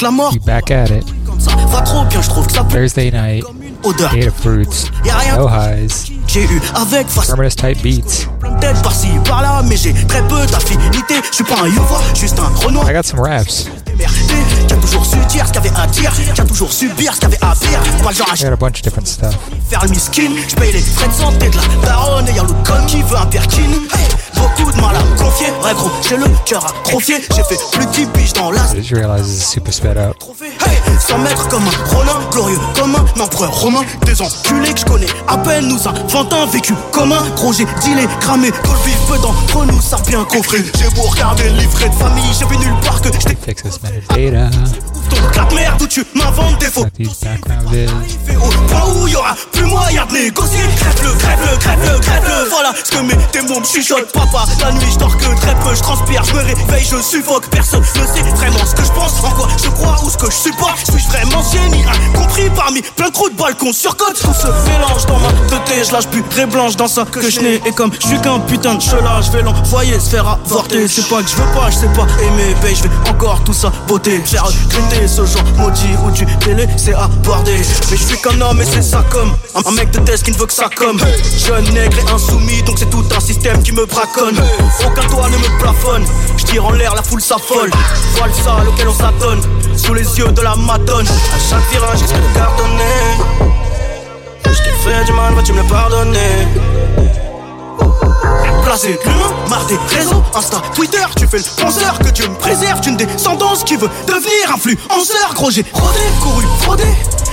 juste la mort. Back at it. Va trop bien, je trouve que ça Thursday night. odeur. Data fruits. Y'a rien No highs. j'ai eu avec face Terminus type beats. plein de tête par-ci par-là, mais j'ai très peu d'affinité. Je suis pas un juste un renoir. I got some raps. Qui a toujours su dire ce qu'il y avait à dire, qui a toujours subir ce qu'il y avait à faire. Pas le genre à got a bunch of different stuff. faire le miskin. Je paye les frais de santé de la daronne et y'a l'autre con qui veut un Birkin. Hey, beaucoup de mal à me confier. Ouais, gros, j'ai le cœur atrophié. J'ai fait plus de 10 piges dans la I just realized this is super sped up. Hey, 100 mètres comme un Ronin, glorieux comme un empereur romain. Des enculés que je connais à peine nous inventent un vécu commun. Gros, j'ai dealé, cramé, Colby, peu d'entre nous savent bien coffrer. J'ai beau regarder le livret de famille, j'ai vu nulle part que je t'ai Fix this metadata. Ton clap merde où tu m'inventes des faux. Point où y aura plus moyen de négocier. Crève-le, crève-le, crève-le, crève-le. Voilà ce que mes démons me chuchotent. Papa, la nuit je dors que très peu, je transpire, je me réveille, je suffoque. Personne ne sait vraiment ce que je pense, en quoi je crois ou ce que je supporte. Suis-je vraiment génie, compris parmi plein de trous de balcon sur côte? Tout se mélange dans ma tête, je lâche plus très blanche dans ça que je n'ai. Et comme je suis qu'un putain de chelat, je vais l'envoyer se faire avorter. C'est pas que je veux pas, je sais pas aimer, paye, je vais encore tout ça beauté. Faire regretter ce genre maudit où tu t'es laissé aborder. Mais je suis comme homme et c'est ça comme un, mec de test qui ne veut que ça comme. Jeune nègre et insoumis, donc c'est tout un système qui me braconne. Aucun toit ne me plafonne, je tire en l'air, la foule s'affole. Voile sale auquel on s'adonne, sous les yeux de la madone. À chaque virage, de pardonner. Je t'ai fait du mal, vas-tu me le pardonner? Placé l'humain, marre des réseaux, Insta, Twitter, tu fais le penseur que Dieu me préserve d'une descendance qui veut devenir influenceur. Gros, j'ai rodé, couru, fraudé,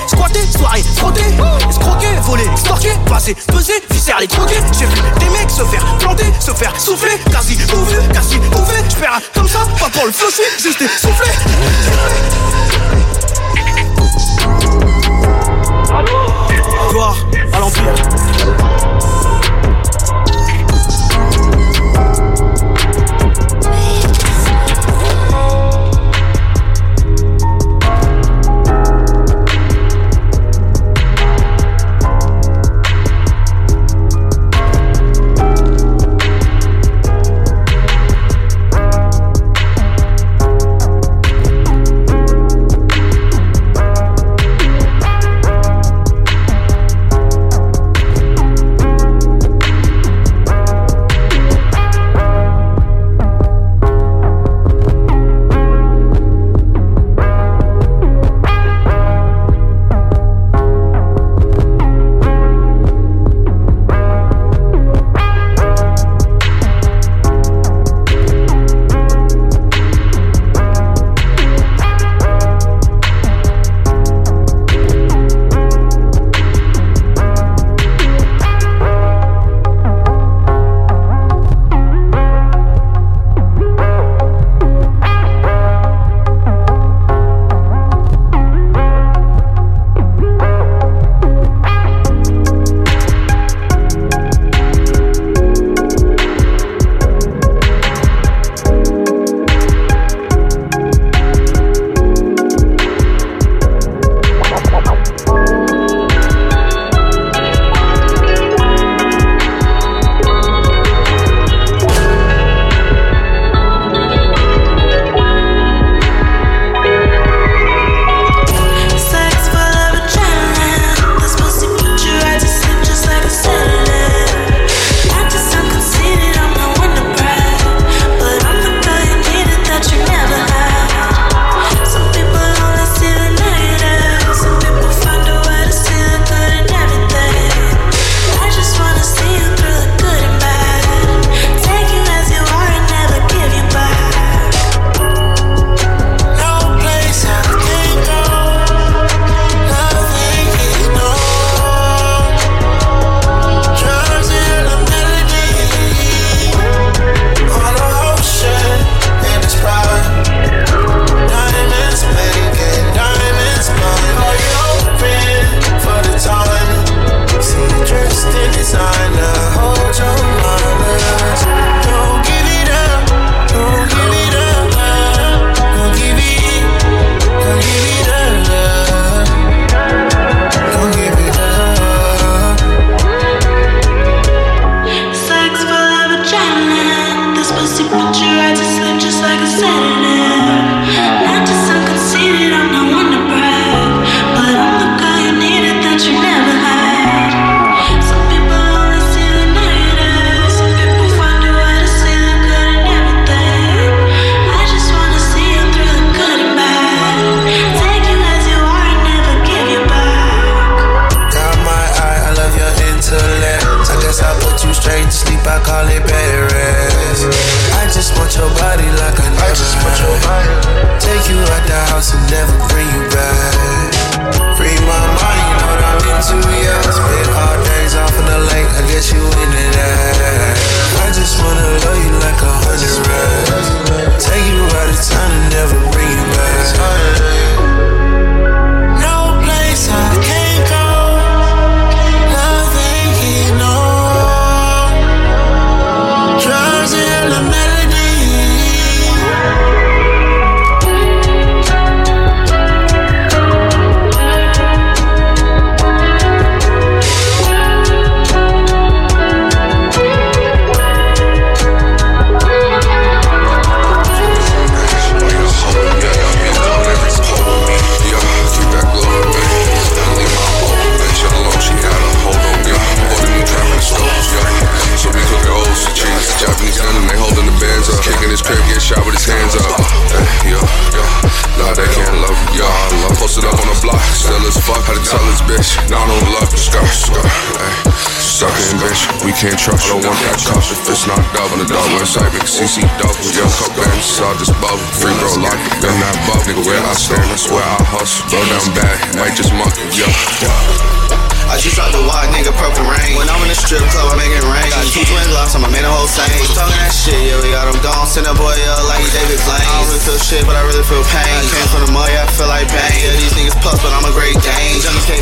squatté, soirée, frotté, escroqué, volé, extorqué, passé, pesé, viscère les drogués. J'ai vu des mecs se faire planter, se faire souffler, quasi bouffé, quasi bouffé. J'perds comme ça, pas pour le suis juste essoufflé. Gloire à l'Empire.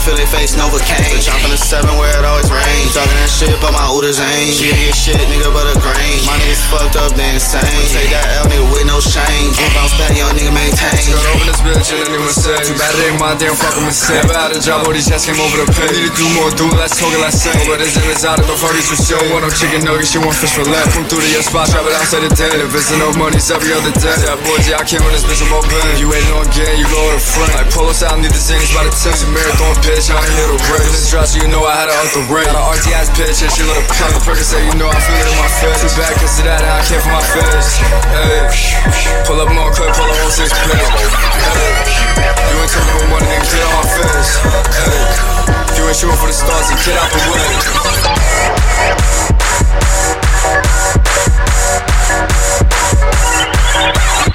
Junkies can't feel their face, Novocaine. Bitch, I'm from the seven where it always rains. Talking that shit, but my olders ain't. She get shit, nigga, but a grain. My niggas fucked up, they insane. Take that L, nigga, with no shame. Don't bounce back, young nigga, maintain. Got over this bitch and anyone say Too bad it ain't my damn fucking mistake Never had a job, all these jets came over the pay Need to do more, do less, talk less, say But it's in, it's out, don't fuck these for show Want no chicken nuggets, she want fish for left Come through to your spot, travel outside the tent If it's enough money, it's every other day Yeah, boys, yeah, I came with this bitch, I'm open You ain't on game, you go with a friend Like, pull us out, need the sing, it's by the text A marathon bitch, I ain't here to race This dress, you know I had to up the rate Got an RT ass bitch, and she let a pop The Percocet, you know I feel it in my face. Too bad, cause of that, I can't for my face. Hey, pull up more clip, pull a whole six pack Hey, you ain't talking with money, then get on my face. Hey, you ain't shooting for the stars, then get out the They're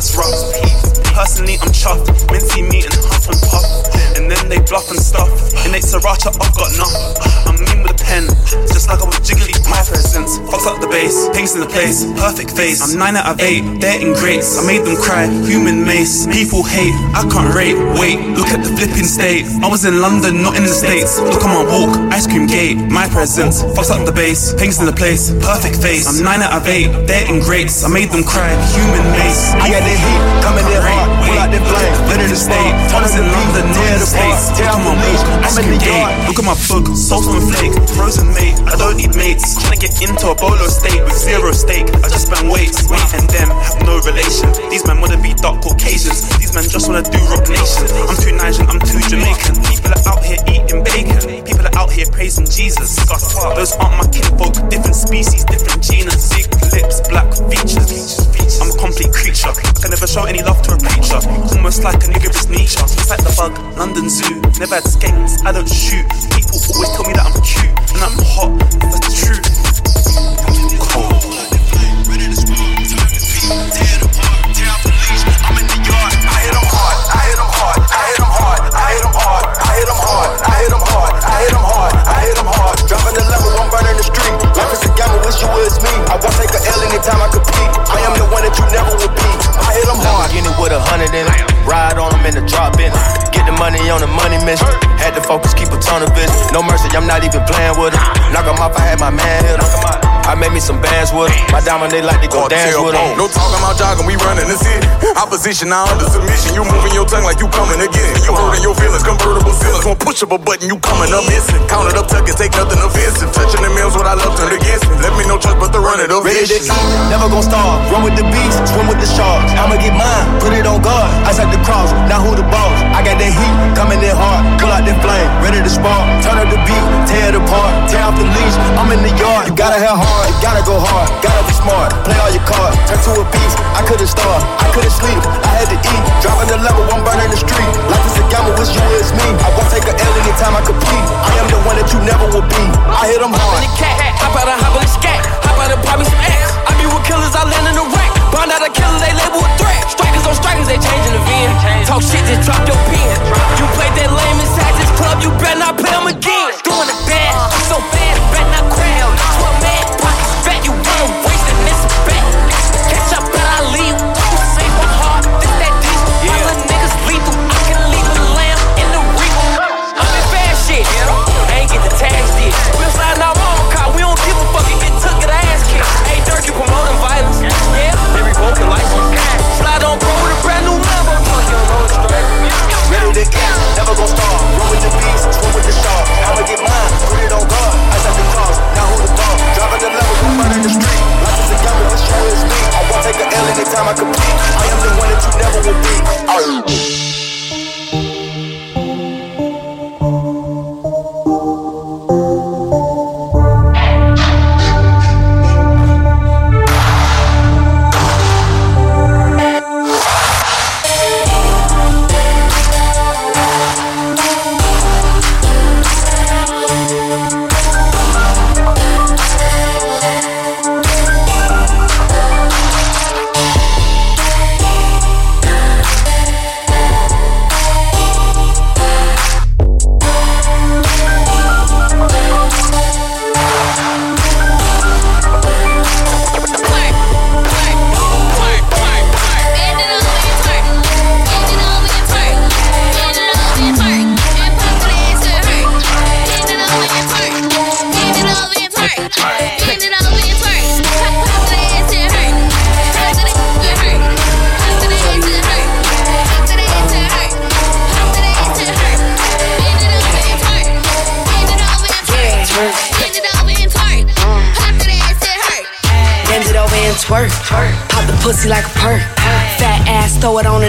that's rough. Personally, I'm chuffed. Men see me and huff and puff. And then they bluff and stuff. Innate sriracha, I've got enough. I'm mean with a pen. Just like I was jiggly. My presence. Fucks up the bass. Pinks in the place. Perfect face. I'm 9 out of 8. They're in greats. I made them cry. Human mace. People hate. I can't rate. Wait. Look at the flipping state. I was in London, not in the States. Look on my walk. Ice cream gate. My presence. Fucks up the bass. Pinks in the place. Perfect face. I'm 9 out of 8. They're in greats. I made them cry. Human mace. I got that heat coming in hard. Pull out that flame. Let it. I was in London, in the States. At my. Ice I'm in the yard. Look at my book. Salt and flake. Frozen mate. I don't need mates. Trying to get into a bolo state with zero stake. I just spend weights. Me and them have no relation. These men wanna be dark Caucasians. These men just wanna do rock nation. I'm too Nigerian, I'm too Jamaican. People are out here eating bacon. People are out here praising Jesus. Those aren't my kinfolk. Different species, different genus. Big lips, black features. I'm a complete creature. I can never show any love to a preacher. Almost like a nigga is Nietzsche. It's like the bug, London Zoo. Never had skates, I don't shoot. People always tell me that I'm cute and I'm hot. That's the truth. Cold. Driving the level, I'm burning the street. Life is a gamble, wish you was me. I won't take a L anytime I compete. I am the one that you never be. I hit them hard. Lamborghini with a hundred in it. Ride on them in the drop bin. Get the money on the money mission. Had to focus, keep a ton of business. No mercy, I'm not even playing with them. Knock 'em off, I had my man hit. I made me some bands with 'em. My diamond, they like to go dance with 'em. No talking about jogging, we running the city. Opposition, now under submission. You moving your tongue like you coming again. You hurting your feelings, convertible ceilings. Won't push up a button, you coming up missing. Count it up, tuck it, take nothing offensive. Touching the mills, what I love turned against me. Let me no trust but to run it up. Ready to eat, never gon' starve. Run with the beast, swim with the sharks. I'ma get mine, put it on guard. I set the cross, now who the boss? I got that heat, coming in hard. Pull out that flame, ready to spark. Turn up the beat, tear it apart. Tear off the leash, I'm in the yard. You gotta have hard, gotta go hard. Gotta be smart, play all your cards. Turn to a beast, I couldn't starve, I couldn't sleep, I had to eat. Dropping the level, I'm burning the street. Life is a gamble, wish you was me. I won't take a L anytime I compete. I am the one that you never will be. I hit them hard. cat, hop out and hop in the scat, hop out and pop me some. I be with killers, I land in the rack. Bond out a killer, they label a threat. Strikers on strikers, they changing the VN. Talk shit, just drop your pen. You played that lame inside this club, you better not play 'em again. Doing it bad, so bad, better not crowd. Twelve man, fat, you wanna anytime I compete. I am the one that you never will be. Bend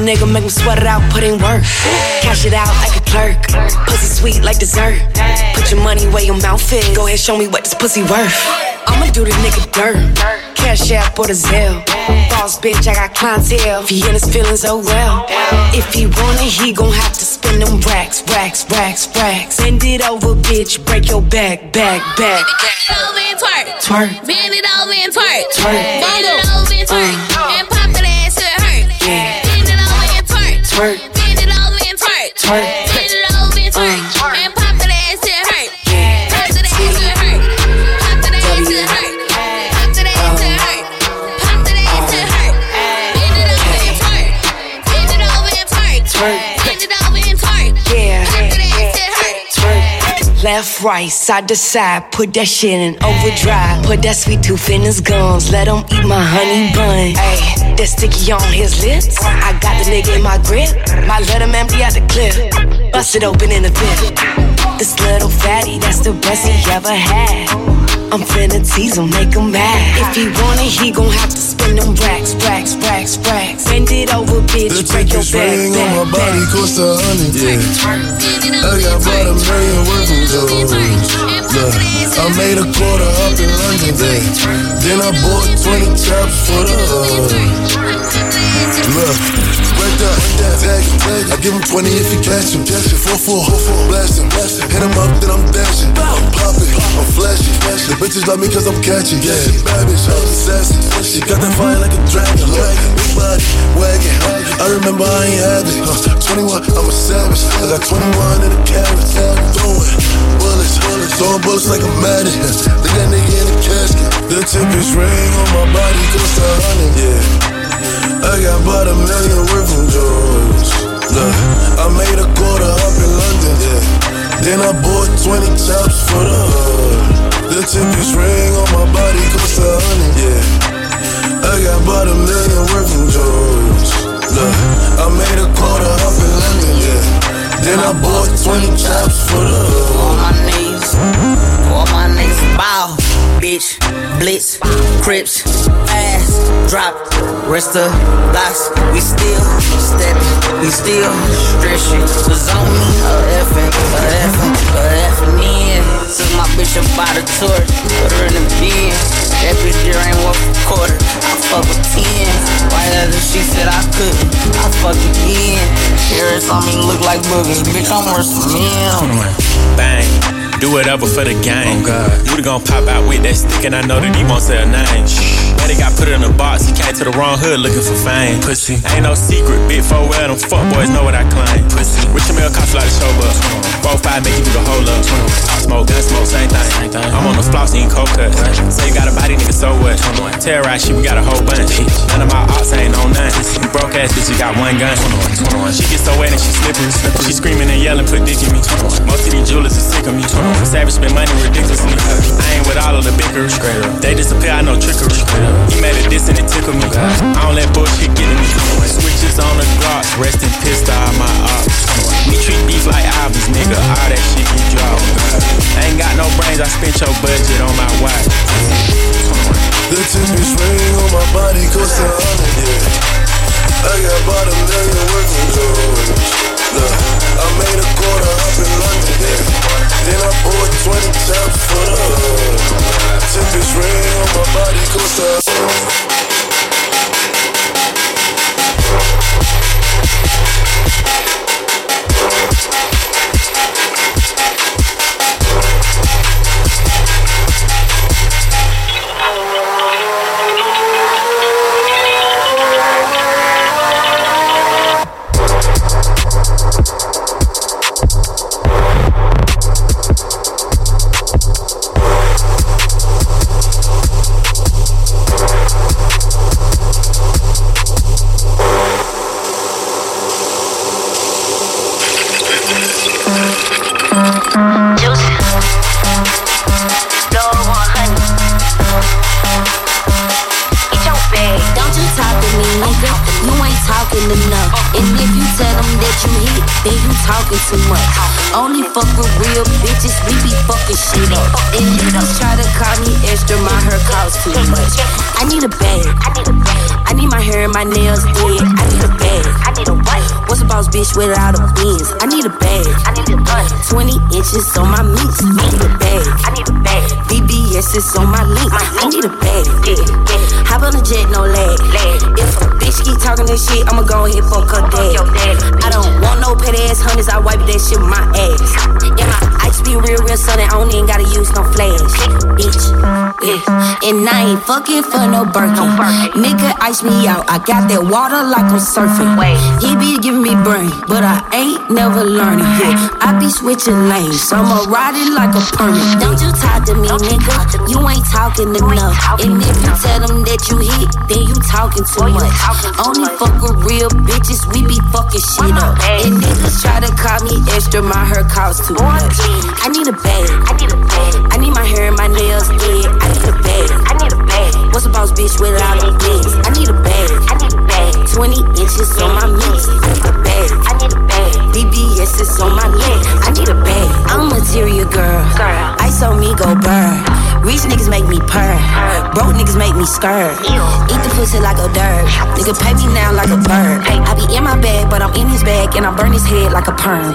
nigga, make him sweat it out, put in work. Cash it out like a clerk. Pussy sweet like dessert. Put your money where your mouth is. Go ahead, show me what this pussy worth. I'ma do the nigga dirt. Cash app or the Zelle. Boss bitch, I got clientele. If he in his feelings, oh well. If he want it, he gon' have to spend them racks, racks, racks, racks. Bend it over, bitch, break your back, back, back. Bend it over and twerk. Twerk. Bend it over and twerk. Twerk. Bend it over and twerk. Twerk. Twerk. Bend it and twerk. Uh. And pop that ass to it hurt. Yeah. Pop that ass to hurt. Pop that ass to hurt. Pop that ass to it hurt. Pop that ass to it hurt. Bend it over and twerk. Bend it over and twerk. Twerk. Bend it over and twerk. Yeah. Pop that ass to it hurt. Twerk. Left, right, side to side, put that shit in overdrive. Put that sweet tooth in his gums, let him eat my honey bun. Ayy, that sticky on his lips. I got the nigga in my grip, My let him empty out the clip. Bust it open in the bit. This little fatty, that's the best he ever had. I'm finna tease him, make him mad. If he want it, he gon' have to spend them racks, racks, racks, racks. Bend it over, bitch, The break your tickets back, ring on back, my body back. cost a hundred. Yeah. I got about a million worth of those. Look, I made a quarter up in London. Yeah. Then I bought 20 traps for the hood. Look, 20 if you catch him. 4-4, blast him. Hit him up, then I'm dashing. I'm popping, I'm flashy. The bitches love me cause I'm catchy. Yeah, bad bitch, I'm sassy. She got that fire like a dragon. Big body, wagon. I remember I ain't had it. Huh. 21, I'm a savage. I got 21 in the carrot. Throwing bullets, throwing bullets like a madden. Leave that nigga in the casket. The tempest ring on my body goes to hundred. Yeah, I got about a million worth from George. Look, I made a quarter up in London. Yeah, then I bought 20 chops for the hood. The tempest ring on my body goes to hundred. Yeah, I got about a million worth from George. Look, I made a quarter up in London. Yeah, then I bought 20 chops for the hood. On my knees, on my knees, bow, bitch, blitz, crips, ass, drop, rest of blocks. We still stepping, we still stretching. Was on me, a effing, a effing, a effing in. Since my bitch about a tour, put her in the bin. That bitch there ain't worth a quarter. I fuck with ten. Why other she said I couldn't? I fuck again. Carrots on me look like boogers. Bitch, I'm worth some men. Bang. Do whatever for the game. Oh God. You gon' pop out with that stick, and I know that he won't say a name. He got put in a box, he came to the wrong hood looking for fame. Pussy. Ain't no secret, big four well, them fuck boys know what I claim. Pussy. Rich and Mill cops like the show up. Four five make you do the whole up. I smoke, gun smoke, same thing. I'm on the floss, eating cold cut. Say you got a body, nigga, so what? Terrorize shit, we got a whole bunch. None of my ops ain't on none. You broke ass bitch, you got one gun. She get so wet and she slippery. She screaming and yelling, put dick in me. Most of these jewelers are sick of me. Savage spend money ridiculously. I ain't with all of the bickers. They disappear, I know trickery. He made a diss and it tickled me. I don't let bullshit get to me. Switches on the Glock, rest in piss to my ops. We treat beef like albums, nigga. All that shit get dropped. I ain't got no brains, I spent your budget on my watch. The tempest ring on my body hundred, yeah. I got about a million from George. Look, I made a quarter up in London, yeah. Then I bought 20 chops for the hood. is ring on my body goes to talking too much. Only fuck with real bitches, we be fucking shit up. And niggas try to call me extra, my hair costs too much. I need a bag. I need my hair and my nails dead. I need a bag. I need a what? What's a boss bitch without a beans? I need a bag. I need a bun. 20 inches on my meat. I need a bag. I need a bag. VBS is on my link. I need a bag. Yeah, yeah. Hop on the jet, no lag. lag. If a bitch keep talking this shit, I'ma go ahead fuck her dad. I don't want no petty ass hundreds, I wipe that shit with my ass. Yeah, my ice be real, real sunny, I don't even gotta use no flash. Bitch. Yeah. And I ain't fucking for no Birkin. Nigga ice me out, I got that water like I'm surfing. Wait. He be giving me brain, but I ain't never learning. Yeah. I be switching lanes, I'ma ride it like a permit. Don't you talk to me, nigga. You ain't talking enough. And if you tell them that you hit, then you talking too much. Only fuck with real bitches, we be fucking shit up. And niggas try to call me extra, my hair costs too much. I need a bag. I need a bag. I need my hair and my nails dead. What's a boss bitch without a beans? I need a bag. I need a bag. 20 inches on my mix. I need a bag. I a is on my leg. I need a bag. I'm a material girl. Ice on me go burn. Rich niggas make me purr. Broke niggas make me skirt. Eat the pussy like a dirt. Nigga pay me now like a bird. I be in my bag, but I'm in his bag and I burn his head like a perm.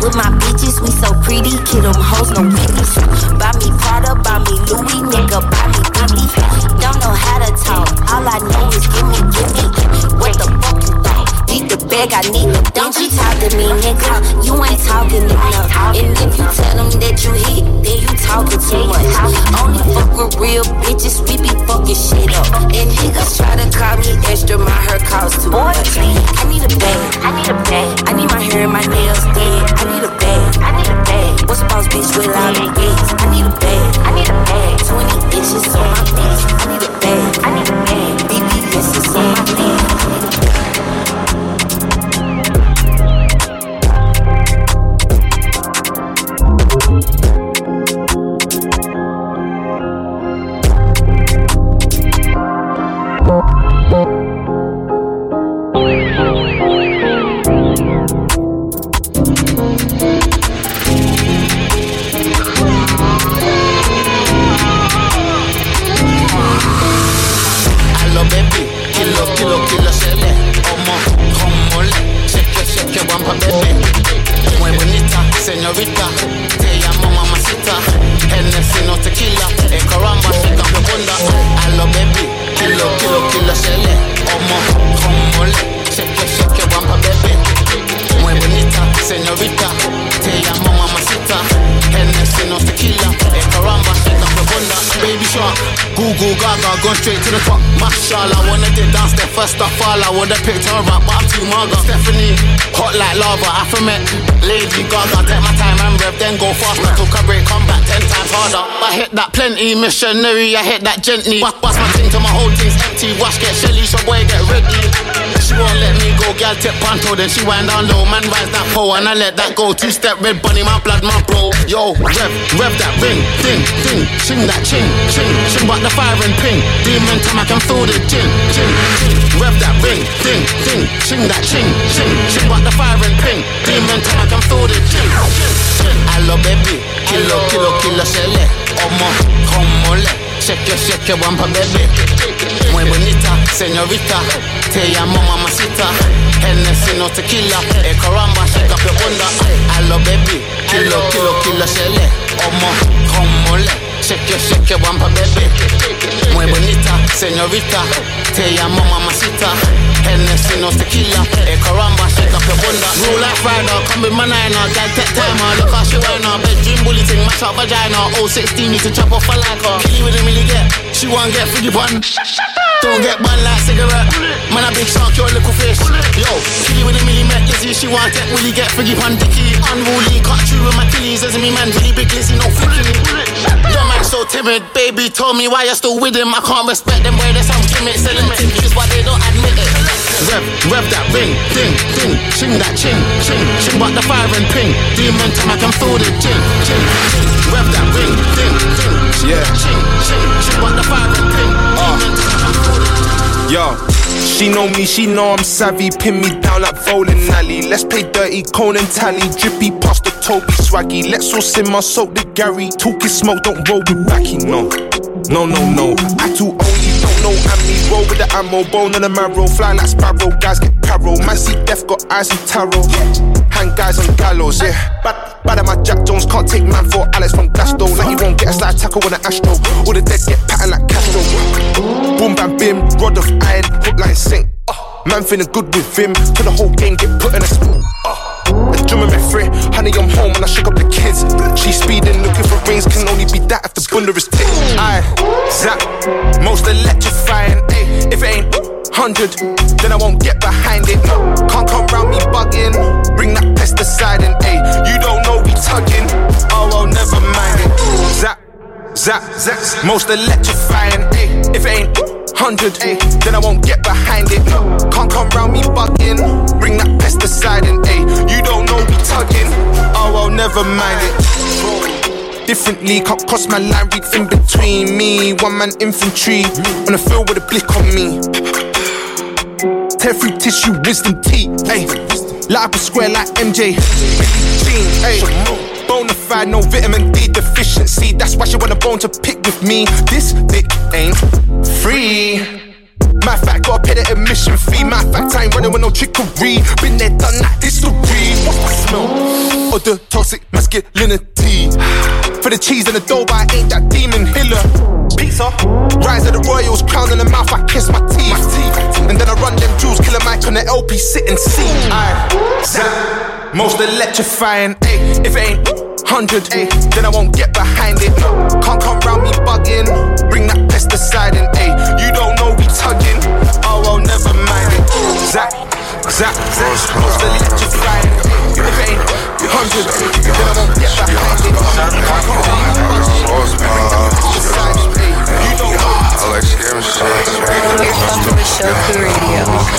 With my bitches, we so pretty. Kid them hoes, no witness. Buy me Prada, buy me Louis, nigga, buy me Louis. Don't know how to talk. All I know is give me, give me. What the fuck you thought? Beat the bag, I need it. Don't you talk to me, nigga, you ain't talking enough. And if you tell them that you hit, then you talking too much. Only fuck with real bitches, we be fucking shit up. And niggas try to call me extra, my hair costs too much. I need a bag, I need a bag. I need my hair and my nails dead. I need a bag, I need a bag. What's a boss bitch without a? Gone straight to the top Mashallah, wanna did dance step first up fall I would've picked her up, but I'm too maga Stephanie, hot like lava, Afromet. Lady Gaga, take my time and rev Then go faster, took a break, come back ten times harder. I hit that plenty, missionary, I hit that gently. Bust my thing till my whole thing's empty. Wash, get shelly, so boy, get ready She won't let me go, gal tip panto. Then she wind down low, man rise that pole. And I let that go, two step red bunny, my blood, my bro. Yo, rev, rev that ring, ding, ding. Shing that ching, ching, ching. But the fire and ping. Demon time I can feel the gin, gin, gin. Rev that ring, ding, ding. Ching that ching, ching, ching. But the fire and ping. Demon time I can feel the gin, gin, gin. Hello baby, kilo, kilo, kilo shele Omo, homole Shake shake your wampa baby Muy bonita, señorita. Te llamo mamacita. Hennessy, no tequila Eh, caramba, shake up your bunda baby, kilo, kilo, kilo shele Omo, homole Shake your, shake your wampa baby. Muy bonita, señorita. Te llamo mamacita. Hennessy, no tequila. Eh, caramba, shake up your bunda. Rule like rider, come with my niner Gal tech timer, look how she wearing her Bedroom bully thing, mash up vagina. 016, need to chop off a like her Kill you with a milli get. She want get free bun Don't get bun like cigarette. Man, a big shark, your little fish. Yo, kill you with a milli met Lizzie, she want get Willy get free bun Dicky, unruly Cut through with my killies. As me man, really big Lizzie, no man so timid. Baby told me why you're still with him. I can't respect them, boy, there's some gimmicks Selling tickets, why they don't admit it. Rev, rev that ring, ding, ding. Ching that ching, ching, ching. But the fire and ping. Demon time I can feel the ching, ching, ching Rev that ring, ding, ding. Yeah. Ching, ching, ching. But the fire and ping. Uh. Demon time I can feel the Yo, she know me, she know I'm savvy. Pin me down like bowling alley. Let's play dirty, cone and tally. Drippy Toby swaggy. Let's all simmer, soak the Gary. Talking smoke, don't roll with backy, no. No, no, no. I do only you don't know me. Roll with the ammo, bone on the marrow. Fly like sparrow, guys get paro. Man, see death, got eyes and tarot. Hang guys on gallows, yeah. Bad, bad at my Jack Jones, can't take man for Alex from Gasto. Like he won't get a slide tackle on an Astro. All the dead get patterned like Castro. Boom, bam, bim, rod of iron, hook line sink. Man feeling good with him, till the whole game get put in a spoon. Honey, I'm home and I shook up the kids. She speeding, looking for rings, can only be that if the bunda is tick. Aye, zap, most electrifying. If it ain't 100, then I won't get behind it. Can't come round me bugging, bring that pesticide in, ayy. You don't know we tugging, oh well, never mind it. Zap, zap, zap, most electrifying. If it ain't 100, ayy, eh? then I won't get behind it. Can't come round me bugging, bring that pesticide in, ayy. You don't know we tugging, oh I'll never mind it. Differently, can't cross my line, read in between me. One man infantry on the field with a blick on me. Tear through tissue, wisdom teeth, ayy. Light up a square like MJ. Bonafide, no vitamin D deficiency. That's why she want a bone to pick with me. This dick ain't free. My fact, gotta pay the admission fee. My fact, I ain't running with no trickery. Been there, done that, read. What's the smell? Of the toxic masculinity. For the cheese and the dough, but I ain't that demon hiller. Pizza. Rise of the royals, crown in the mouth, I kiss my teeth. And then I run them jewels, kill a mic on the LP, sit and see. Aye, zap, most electrifying. If it ain't hundred, ayy, then I won't get behind it. Can't come round me bugging, bring that pesticide in. Ayy, you don't know we tugging. Oh well, never mind it. Zap, zap, zap, most electrifying. If it ain't hundred, then I won't get behind it. Can't come round me bugging, bring that pesticide in. Ayy, you don't know. I like Radio.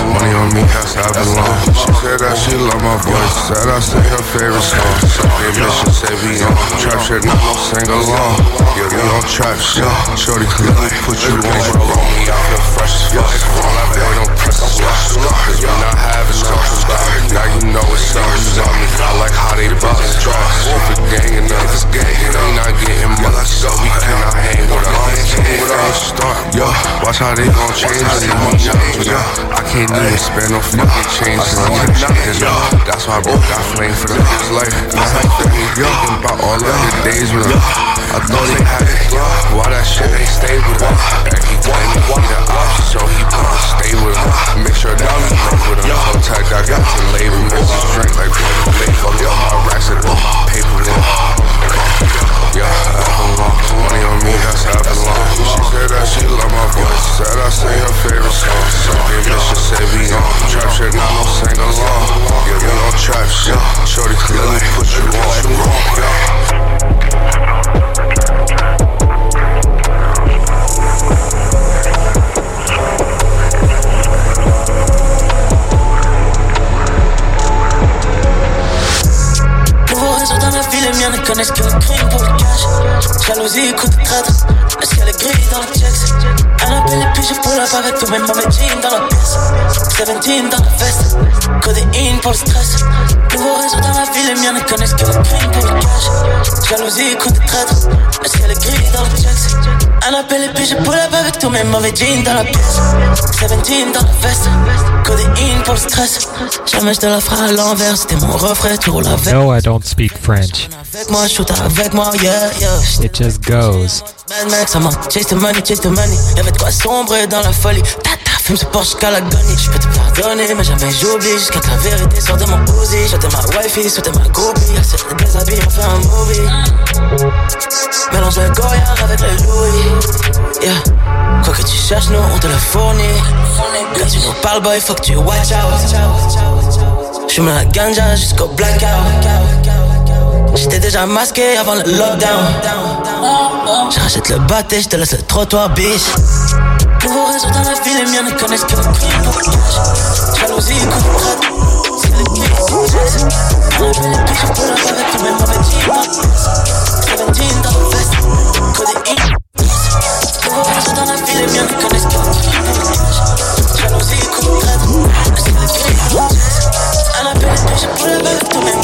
Money on me, how I belong. She said that she love my voice. Said I say her favorite song. They mission say we on trap shit, not no sing along. Yeah, we on trap shit. Shorty, let me put you on. Roll me out, feel fresh as fuck. All I boy don't press the switch. Cause we not having no Now you know it's something's on me. I like how they bust drugs. If a gang and us, they not getting much. So we cannot hang. With us, start, yo. Watch how they gon' change it. I can't even spend no fucking change this. Yo, that's why I broke got flame for the niggas life. It's like that, yo. Thinking about all of the days with them. I thought they had it. Why that shit ain't stay with him? Every time he an option, so he wanna stay with him. Make sure that link with him. Contact, I got to label. Miss his drink like Brother Lake. Fuck all my racks and paper. Yeah, I belong. Money on me, that's how I belong. She said that she love my voice. Said I sing her favorite song. Something bitch say we on trap shit, not no sing along. Yeah, we on trap shit. Shorty, let me put you on. Yeah. Les miens ne connaissent que le crime pour le cash. Jalousie, coup de traître, est-ce qu'elle est grille dans le checks? Elle appelle les pigeons pour la avec tous mes mauvais jeans dans la pièce. 17 dans la veste, codéine pour le stress. Nouveau réseau dans la ville, les miens ne connaissent que le crime pour le cash. Jalousie, coup de traître, est-ce qu'elle est grille dans le checks? Elle appelle les pour la mes mauvais dans la pièce. 17 dans la veste, codéine pour le stress. Jamais je te la ferai à l'envers, c'était mon refrain, tu roules avec. No, I don't speak French. Avec moi, shoot avec moi, yeah, yeah. It just goes. Mad Max, I'm chase the money, chase the money. Y'avait de quoi sombrer dans la folie. Tata, fume ce Porsche jusqu'à l'agonie. J'peux te pardonner, mais jamais j'oublie. Jusqu'à la vérité sorte de mon Uzi. J'étais ma wifey, c'était ma groupie. Elle s'est déshabillée, on fait un movie. Mélange le goyard avec le Louis. Yeah. Quoi que tu cherches, nous, on te le fournit. Quand tu nous parles, boy, faut que tu watch out. J'fume la ganja jusqu'au blackout. J'étais déjà masqué avant le lockdown. Je rachète le bâté, je te laisse le trottoir, bitch. Nouveau réseau dans la ville, les miens ne connaissent que le crime. Jalousie, traite, c'est les pour la avec tous mes mauvais jeans. 17 dans la la ville, ne que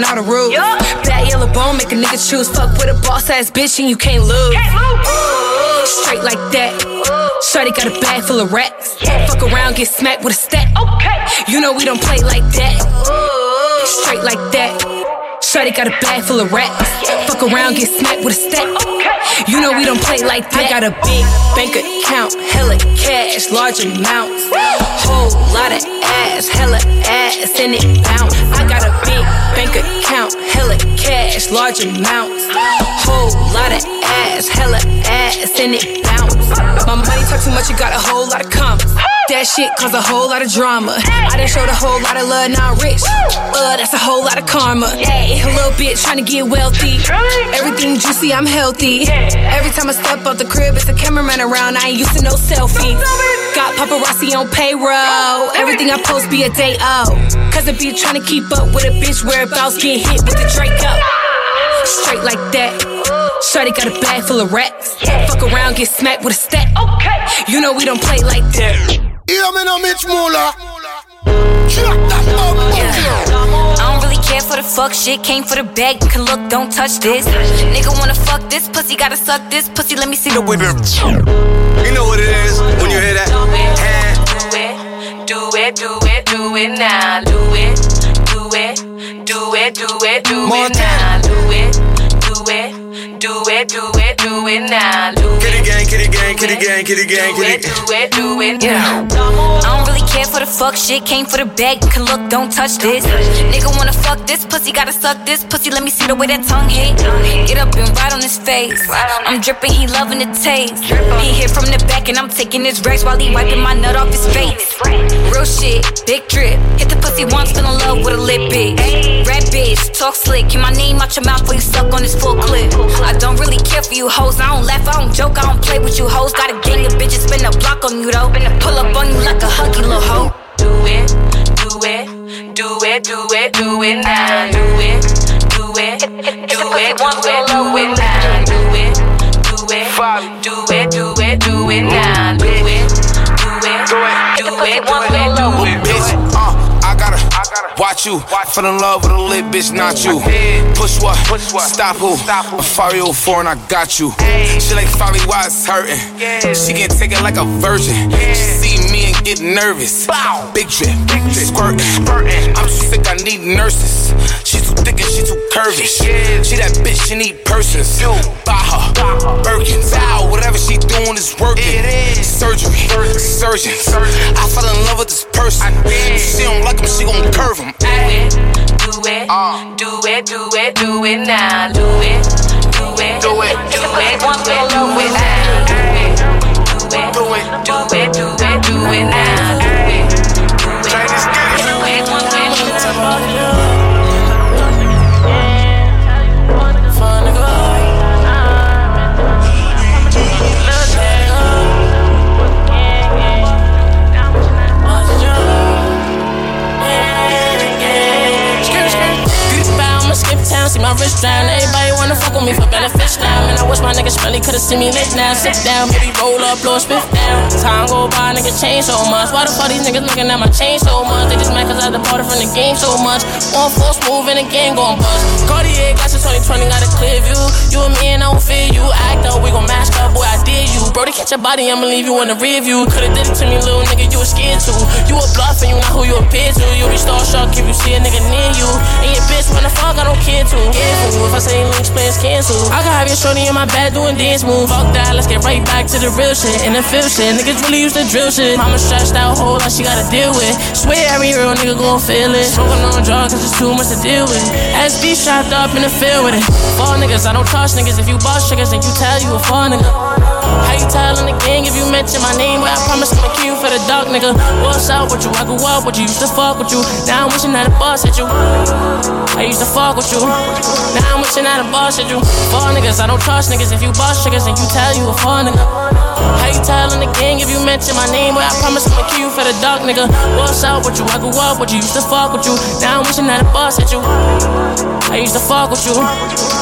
breaking all the rules. Bad yellow bone, make a nigga choose. Fuck with a boss ass bitch and you can't lose. Straight like that. Shorty got a bag full of racks. Fuck around, get smacked with a stack. Okay. You know we don't play like that. Straight like that. Shorty got a bag full of racks. Fuck around, get smacked with a stack. Okay. You know we don't play like that. I got a big bank account, hella cash, large amounts. Whole lot of ass, hella ass, and it bounce. I got a big bank account, hella cash, large amounts. Whole lot of ass, hella ass, and it bounce. My money talk too much, you got a whole lot of commas. That shit cause a whole lot of drama. I done showed a whole lot of love, now I'm rich. Uh, that's a whole lot of karma. Hey, a little bitch trying to get wealthy. Everything juicy, I'm healthy. Every time I step out the crib, it's a cameraman around. I ain't used to no selfies. Got paparazzi on payroll. Everything I post be a day out. Cause I be trying to keep up with a bitch whereabouts get hit with the Draco. Straight like that. Shorty got a bag full of racks. Fuck around, get smacked with a stack. Okay. You know we don't play like that. Hear me now, Mitch Muller. I don't really care for the fuck shit. Came for the bag, can look, don't touch this. Nigga wanna fuck this pussy, gotta suck this pussy. Let me see the whip. You know what it is when you hear that. Do it, do it, do it now. Do it, do it, do it, do it, do it now. Do it, do it, do it, do do it now. Do it, Kitty gang, kitty gang, kitty gang, kitty gang, kitty gang. do it, do it Yeah. now. I don't really care for the fuck shit. Came for the bag, can look, don't touch this. Nigga wanna fuck this pussy, gotta suck this pussy. Let me see the way that tongue hit. Get up and ride on his face. I'm dripping, he loving the taste. He hit from the back and I'm taking his rags while he wiping my nut off his face. Real shit, big drip. Hit the pussy once, fell in love with a lit bitch. Red bitch, talk slick. Keep my name out your mouth before you suck on this full clip. I don't really care for you hoes. I don't laugh, I don't joke, I don't play with you hoes. Got a gang of bitches, spin a block on you though. Pull up on you like a huggy little hoe. Do it, do it, do it, do it, do it now. Do it, do it, do it, do it, do it now. Do it, do it, do it, do it, do it now. Do it, do it, do it, do it, do it, do watch you. Fell in love with a lit bitch, not you. Push what? Stop who? A Fario 4 and I got you. She like Fabi, why it's hurting? She can take it like a virgin. She see me and get nervous. Big drip, squirting. I'm too sick, I need nurses. She too thick and she too curvy. She she that bitch, she need persons. Buy her Birkins. Ow, whatever she doing is working. Surgery, surgeons. I fell in love with this person. If she don't like him, she gon' curve him. Do it, do it, do it, do it, do it now. Do it, do it, do it, do it, do it, do it. Do it, do it, do it, do it, do it, it now. Wrist down. Everybody wanna fuck with me for benefits now. Man, I wish my niggas really could've seen me lit now. Sit down, baby, roll up, blow a spiff down. Time go by, niggas change so much. Why the fuck these niggas looking at my chain so much? They just mad cause I departed from the game so much. One full smooth and the game gon' bust. Cartier glasses 2020 got a clear view. You and me and I don't fear you. Act up, we gon' mask up, boy, I dare you. Brody, catch your body, I'ma leave you in the rear view. Could've did it to me, little nigga, you was scared to. You a bluff and you not who you appear to. You be starstruck if you see a nigga near you. And your bitch wanna fuck, I don't care to. Careful, if I say links, plans cancel. I can have your shorty in my bed doing dance moves. Fuck that, let's get right back to the real shit. And the feel shit, niggas really used to drill shit. Mama stressed out, whole lot she gotta deal with. Swear every real nigga gon' feel it. Smoking on drugs, cause it's too much to deal with. SB strapped up in the field with it. Fall niggas, I don't trust niggas. If you boss triggers, then you tell you a fall nigga. How you tellin' the gang if you mention my name? Well, I promise I'ma kill you for the dark nigga. What's up with you? I grew up with you, used to fuck with you. Now I'm wishing that a boss hit you. I used to fuck with you. Now I'm wishing that a boss hit you. Fall niggas, I don't trust niggas. If you boss niggas, then you tell you a fall nigga. How you tellin' the gang if you mention my name? Well, I promise I'ma kill you for the dark nigga. What's up with you? I grew up with you, used to fuck with you. Now I'm wishing that a boss hit you. I used to fuck with you.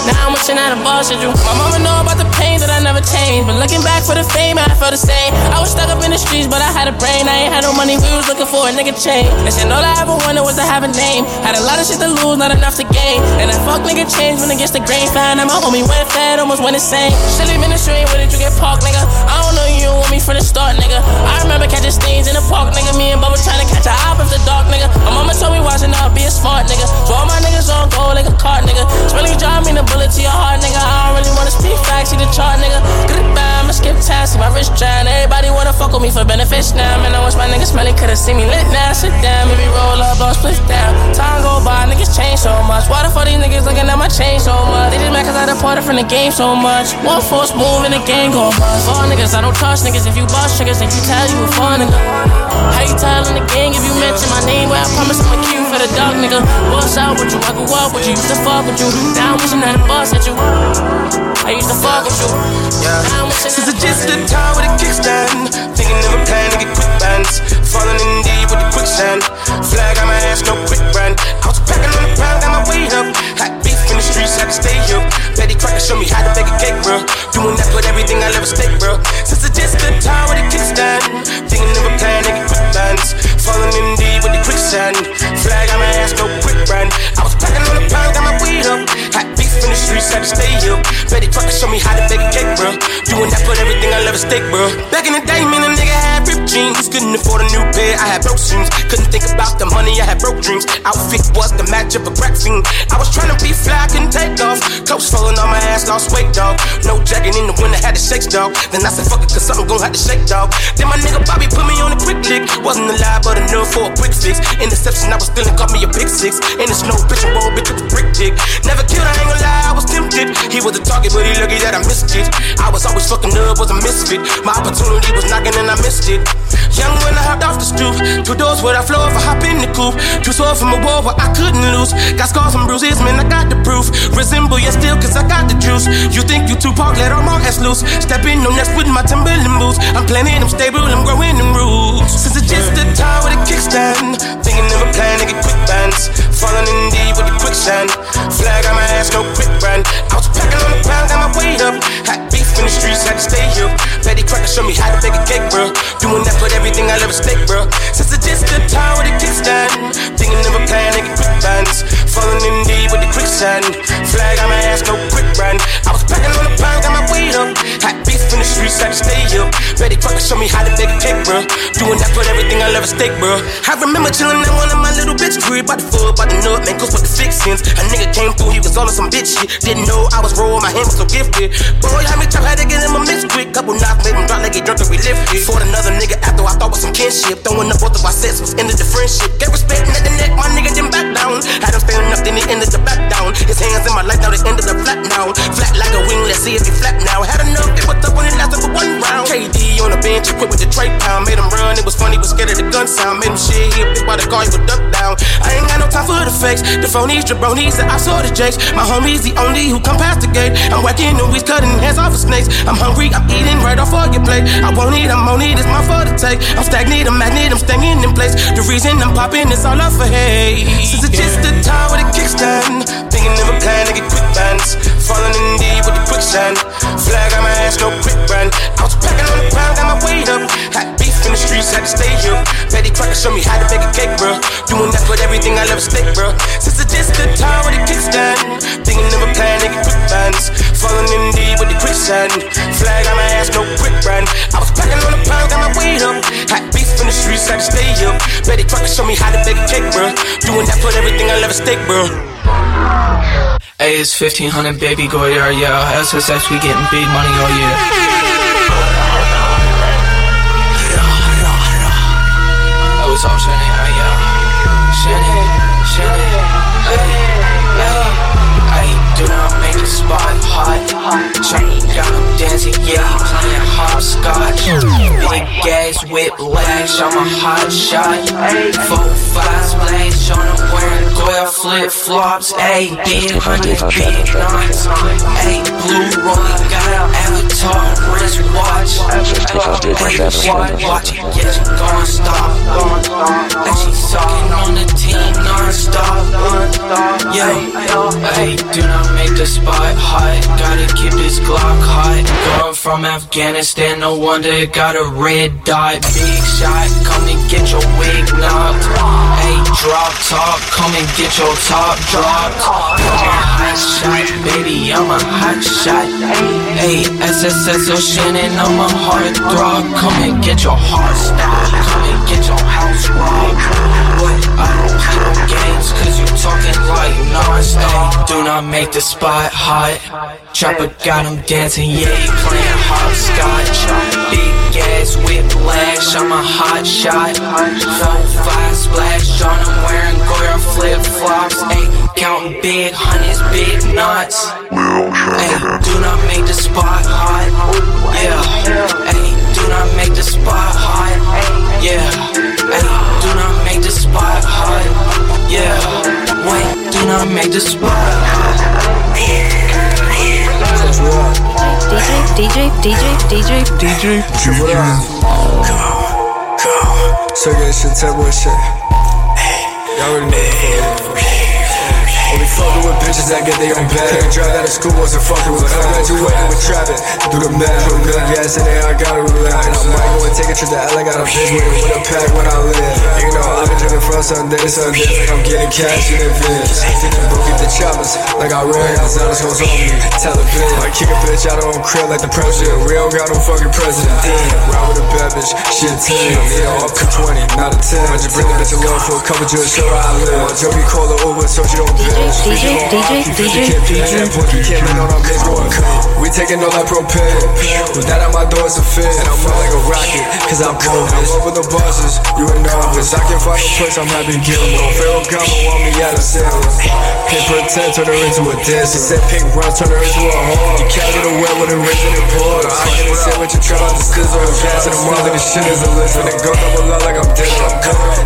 Now I'm wishing that a boss hit you. My mama know about the pain that I never changed. But looking back for the fame, I felt the same. I was stuck up in the streets, but I had a brain. I ain't had no money, we was looking for a nigga change. And shit, all I ever wanted was to have a name. Had a lot of shit to lose, not enough to gain. And that fuck nigga changed when against the grain. Found out my homie went fat, almost went insane. Silly ministry, where did you get parked, nigga? I don't know you want me from the start, nigga. I remember catching stains in the park, nigga. Me and Bubba trying to catch a op of the dark, nigga. My mama told me watching out, be a smart nigga. All my niggas on gold like a cart, nigga. Spilling job me the bullet to your heart, nigga. I don't really wanna speak facts, see the chart, nigga. Goodbye, I'ma skip tasks, see my wrist drying. Everybody wanna fuck with me for benefits now. Man, I wish my niggas smelly could've seen me lit now. Sit down, maybe roll up, blow split down. Time go by, niggas change so much. Why the fuck these niggas looking at my chain so much? They just mad cause I departed from the game so much. One force move and the game go bust. All niggas, I don't trust niggas. If you boss triggers, then you tell you a fall nigga. How you tellin' the gang if you mention my name? Well, I promise I'ma kill for the dog nigga. What's out with you? I grew up with you, used to fuck with you. Now I'm wishing that a boss at you. I used to fuck with you. Yeah. Since I just the time with a kickstand. Thinking of a plan to get quick bands. Falling in deep with the quicksand. Flag on my ass, no quick brand. I was packing on the pound, got my weight up. Hot beef in the streets, had to stay up. Betty Crocker show me how to bake a cake, bro. Doing that with everything I love a steak, bro. Since I just the time with a kickstand. Thinking of a plan get quick bands. Falling in deep with the quicksand. Flag on my ass, no quick brand. I was packing on the pound, got my weed up. Hot beef in the streets, had to stay up. Betty Crocker show me how to bake a cake, bro. Doing that with everything I love a steak, bro. Back in the day, man, a nigga had ripped jeans. Couldn't afford a new pair, I had broke jeans. Couldn't think about the money, I had broke dreams. Outfit was the match of a crack fiend. I was trying to be fly, couldn't take off. Clothes falling on my ass, lost weight, dog. No jacket in the winter, had to shake, dog. Then I said, fuck it, cause something gon' have to shake, dog. Then my nigga Bobby put me on a quick lick. Wasn't alive, but enough for a quick fix. Interception, I was stealing, caught me a big six. In the snow, bitch, and roll, bitch, with the brick dick. Never killed, I ain't gonna lie, I was tempted. He was a target, but he lucky that I missed it. I was always fucking up, was a misfit. My opportunity was knocking and I missed it. Young when I hopped off the stoop. Two doors where I floor if I hop in the coupe. Two swords from a war where I couldn't lose. Got scars and bruises, man, I got the proof. Resemble you still, cause I got the juice. You think you too park, let all my ass loose. Step in no nest with my Timberland boots. I'm planning, I'm stable, I'm growing in roots. Since it's just the time with a kickstand. Thinking of a plan to get quick bands. Falling in deep with the quicksand. Flag on my ass, no quick brand. I was packing on the pound, got my weight up. Hot beef in the streets, had to stay here. Betty Crocker show me how to bake a cake, bro. Doing that with everything I love a steak, bro. Since it's just the time with a kickstand. Thinking of a plan to get quick bands. Falling in deep with the quicksand. Flag on my ass, no quick brand. I was packing on the pound, got my weed up. Hot beef in the streets, had to stay up. Betty Crocker show me how to bake a cake, bro. Doing that for everything I love a steak, bro. I remember chilling at one of my little bitch crib. By the foot, by the nut, man, cause with the fixins. A nigga came through, he was all on some bitch shit. Didn't know I was raw, my hand was so gifted. Boy, how me trap had to get him a mix quick. Couple knocks made him drop like he drunk and we lifted. Fought another nigga after I thought was some kinship. Throwing up both of our sets was ended the friendship. Get respect at the neck, my nigga didn't back down. Had him standing up, then he ended the back His hands in my life, now they ended up flat now. Flat like a wing, let's see if he flat now. Had enough, it was up when it lasted for one round. KD on the bench, equipped with the tray pound. Made him run, it was funny, was scared of the gun sound. Made him shit, he a by the car, he would duck down. I ain't got no time for the fakes. The phonies, jabronis, the I saw the jakes. My homies, the only who come past the gate. I'm whacking the weeds, cutting hands off of snakes. I'm hungry, I'm eating right off all your plate. I won't eat, I'm on it, it's my fault to take. I'm stagnant, I'm magnet, I'm staying in place. The reason I'm popping is all up for hate. Since it's just the time with a kickstand. Thinking of a plan to get quick bands. Falling in deep with the quicksand. Flag on my ass, no quick brand. I was packing on the pound, got my weight up. Hot beef in the streets, had to stay up. Betty Crocker show me how to bake a cake, bro. Doing that with everything I love steak, bro. Since the time with a kickstand. Thinking of a plan to get quick bands. Falling in deep with the quicksand. Flag on my ass, no quick brand. I was packing on the pound, got my weight up. Hot beef in the streets, had to stay up. Betty Crocker show me how to bake a cake, bro. Doing that with everything I love steak, bro. Hey, it's 1500 baby go yeah, yeah. SSX, we getting big money all year. Oh, I was yeah. I do not make a spot. Johnny got him dancing, yeah, he playing hopscotch. Big gas whiplash, I'm a hot shot. Four fives blaze, on him wearing Goya flip flops. A big hundred, big knots. Ayy, blue rolling, got an avatar, wrist watch. Wrist watch, watch it, yeah, she gon' stop. And she sucking on the team non-stop. Yeah, ayy, do not make the spot hot, gotta keep this Glock hot. Girl from Afghanistan, no wonder it got a red dot. Big shot, come and get your wig knocked. Hey, drop top, come and get your top dropped. I'm a hot shot, baby, I'm a hot shot. Hey, SSS Ocean and I'm a heart throb. Come and get your heart stopped. Come and get your house robbed. What? I don't no games, cause you talking like non-stop. Do not make the spot hot. Chopper got him dancing, yeah, he playing hopscotch. Big ass whiplash, I'm a hot shot. Four, five splash on him wearing Goya flip flops. Ayy, counting big hundreds, big knots. Ayy, do not make the spot hot. Yeah, ayy, do not make the spot hot. Yeah, spot hot. Yeah, wait, do not make the spot hot. DJ, DJ, DJ, DJ, What up? So yeah, shit, tell me what shit. Y'all already know the fuck. Only fucking with bitches that get their own bag. Can't drive out of school, wasn't fucking with cars. Graduated with traffic. Do the math, put million gas in there, I gotta relax. And I might go and take a trip to LA, got a bitch waiting with a pack when I live. You know, I've been drinking from Sunday to Sunday, like I'm getting cash in advance. Broke at the choppers, like I ran, Gonzalez goes on me. Taliban, I kick a bitch out of own crib like the president. We don't got no fucking president. Damn, ride with a bad bitch, shit 10. Yeah, up to 20, not a 10. I just bring the bitch along for a couple show her I live. My Joey call her Uber so she don't bitch. DJ, DJ, DJ, DJ. We taking all that propane. With that at my door, it's a fit. And I'm like a rocket, cause I'm cold. I'm over the bosses, you a novice. I can find a place, I'm happy giving. Pharaoh Gama want me out of sales. Pink pretend, turn her into a dance. He said pink brown, turn her into a whore. You can't get away with it, raising it poor. I it, say what you try out the scissor. I'm passing the mother, this shit is a. When it goes up a lot like I'm dead, I'm.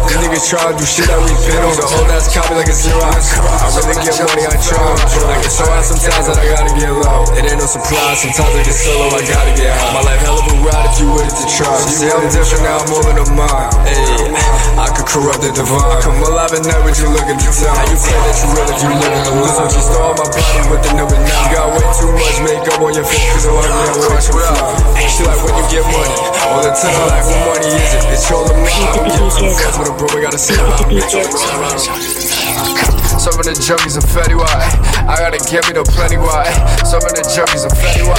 These niggas try to do shit that we been on. The whole ass copy like a Xerox. I really get money, I try. I get so high sometimes that I gotta get low. It ain't no surprise, sometimes I get solo, I gotta get high. My life hell of a ride if you with it to try. See, I'm different now, I'm moving a mile. Ayy, I could corrupt the divine. Come alive at night when you look at the time. How you play that you real if you live in the. So she stole my body with the number nine. You got way too much makeup on your face, cause I'm ugly, I'm way too fly. She like when you get money, all the time. Like, what money is it? It's all the money. I'm getting too fast with a bro, we gotta see about me. Some of the junkies are fatty wide. I gotta give me the plenty. Some of the junkies are fatty wide.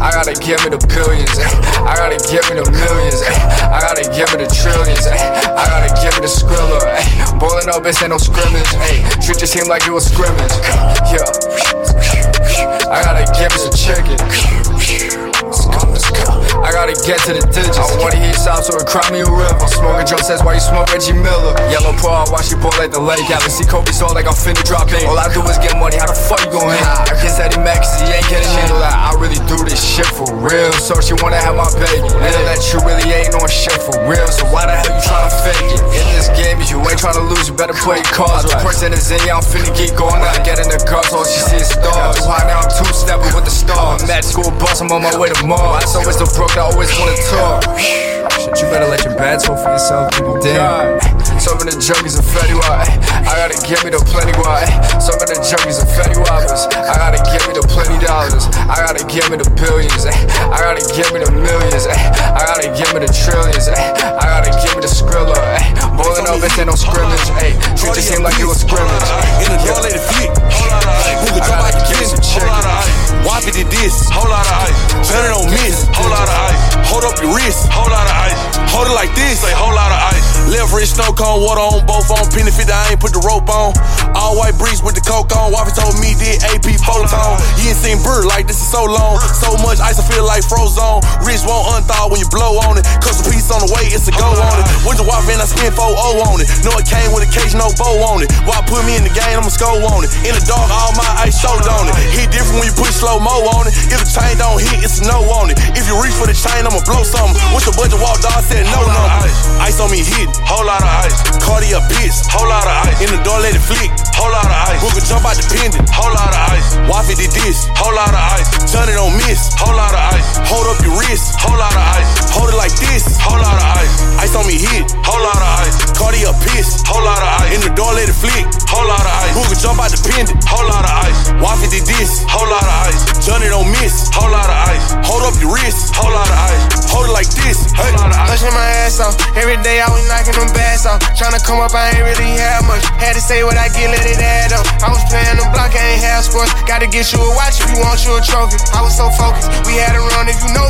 I gotta give me the billions. eh. I gotta give me the millions. eh. I gotta give me the trillions. eh. I gotta give me the skrilla. eh. Boiling up, this ain't no scrimmage. Treat your team like it was scrimmage. Yeah. I gotta give me some chicken. I gotta get to the digits. I wanna hear south, so it cry me a river. I'm smoking Joe says, why you smoke Reggie Miller? Yellow paw, watch you boil at the lake. Yeah, see Kobe saw like I'm finna drop in. All I do is get money, how the fuck you gon' hit? I that he mad cause he ain't getting handled. Like, I really do this shit for real. So she wanna have my baby. And that you really ain't on shit for real. So why the hell you tryna fake it? In this game, if you ain't tryna lose, you better play your cards right. Person is in, yeah, I'm finna keep going. I get in the car, so she see stars. High now, I'm two stepping with the stars. I'm at school bus, I'm on my way to Mars. It's always the broke, I always wanna talk. Shit, you better let your bad talk for yourself, people. Damn. Some of the junkies are fatty wide. I gotta give me the plenty wide. Some of the junkies are fatty whoppers. I gotta give me the plenty dollars. I gotta give me the billions. eh. I gotta give me the millions. eh. I gotta give me the trillions. eh. I gotta give me the skrilla. eh. Boiling up, ain't no scrimmage. Hey, treat your team like it was scrimmage. In the door, let it flick. Who could drop out the did this? Whole lot of ice. Better don't miss. Whole lot of ice. Hold up your wrist. Whole lot of ice. Hold it like this. Say whole lot of ice. Wrist snow cone, water on both on. Penny 50, I ain't put the rope on. All white breeze with the coke on. Waffy told me did AP photon. You ain't seen bird like this is so long. So much ice, I feel like frozen. Wrist won't unthaw when you blow on it. Custom piece on the way, it's a go on it. Went to Waffy and I spent 4 0 on it. Know it came with a cage, no bow on it. Why put me in the game, I'ma score on it. In the dark, all my ice showed on it. Hit different when you put slow mo on it. If the chain don't hit, it's a no on it. If you reach for the chain, I'ma blow something. What's the budget? Wall dog said no number. Ice. ice on me hit, whole lot of ice. Cardi up piss, whole lot of ice. In the door, let it flick, whole lot of ice. Booker jump out the pendant, whole lot of ice. Waffy did this, whole lot of ice. Johnny don't miss, whole lot of ice. Hold up your wrist, whole lot of ice. Hold it like this, whole lot of ice. Ice on me hit, whole lot of ice. Cardi up piss, whole lot of ice. In the door, let it flick, whole lot of ice. Booker jump out the pendant, whole lot of ice. Waffy did this, whole lot of ice. Johnny don't miss, whole lot of ice. Hold up your wrist, whole lot of ice. Hold it like this. Pushing my ass off. Every day I was knocking them bass off. Tryna come up, I ain't really have much. Had to say what I get, let it add up. I was playing the block, I ain't have sports. Gotta get you a watch if you want you a trophy. I was so focused. We had a run, if you know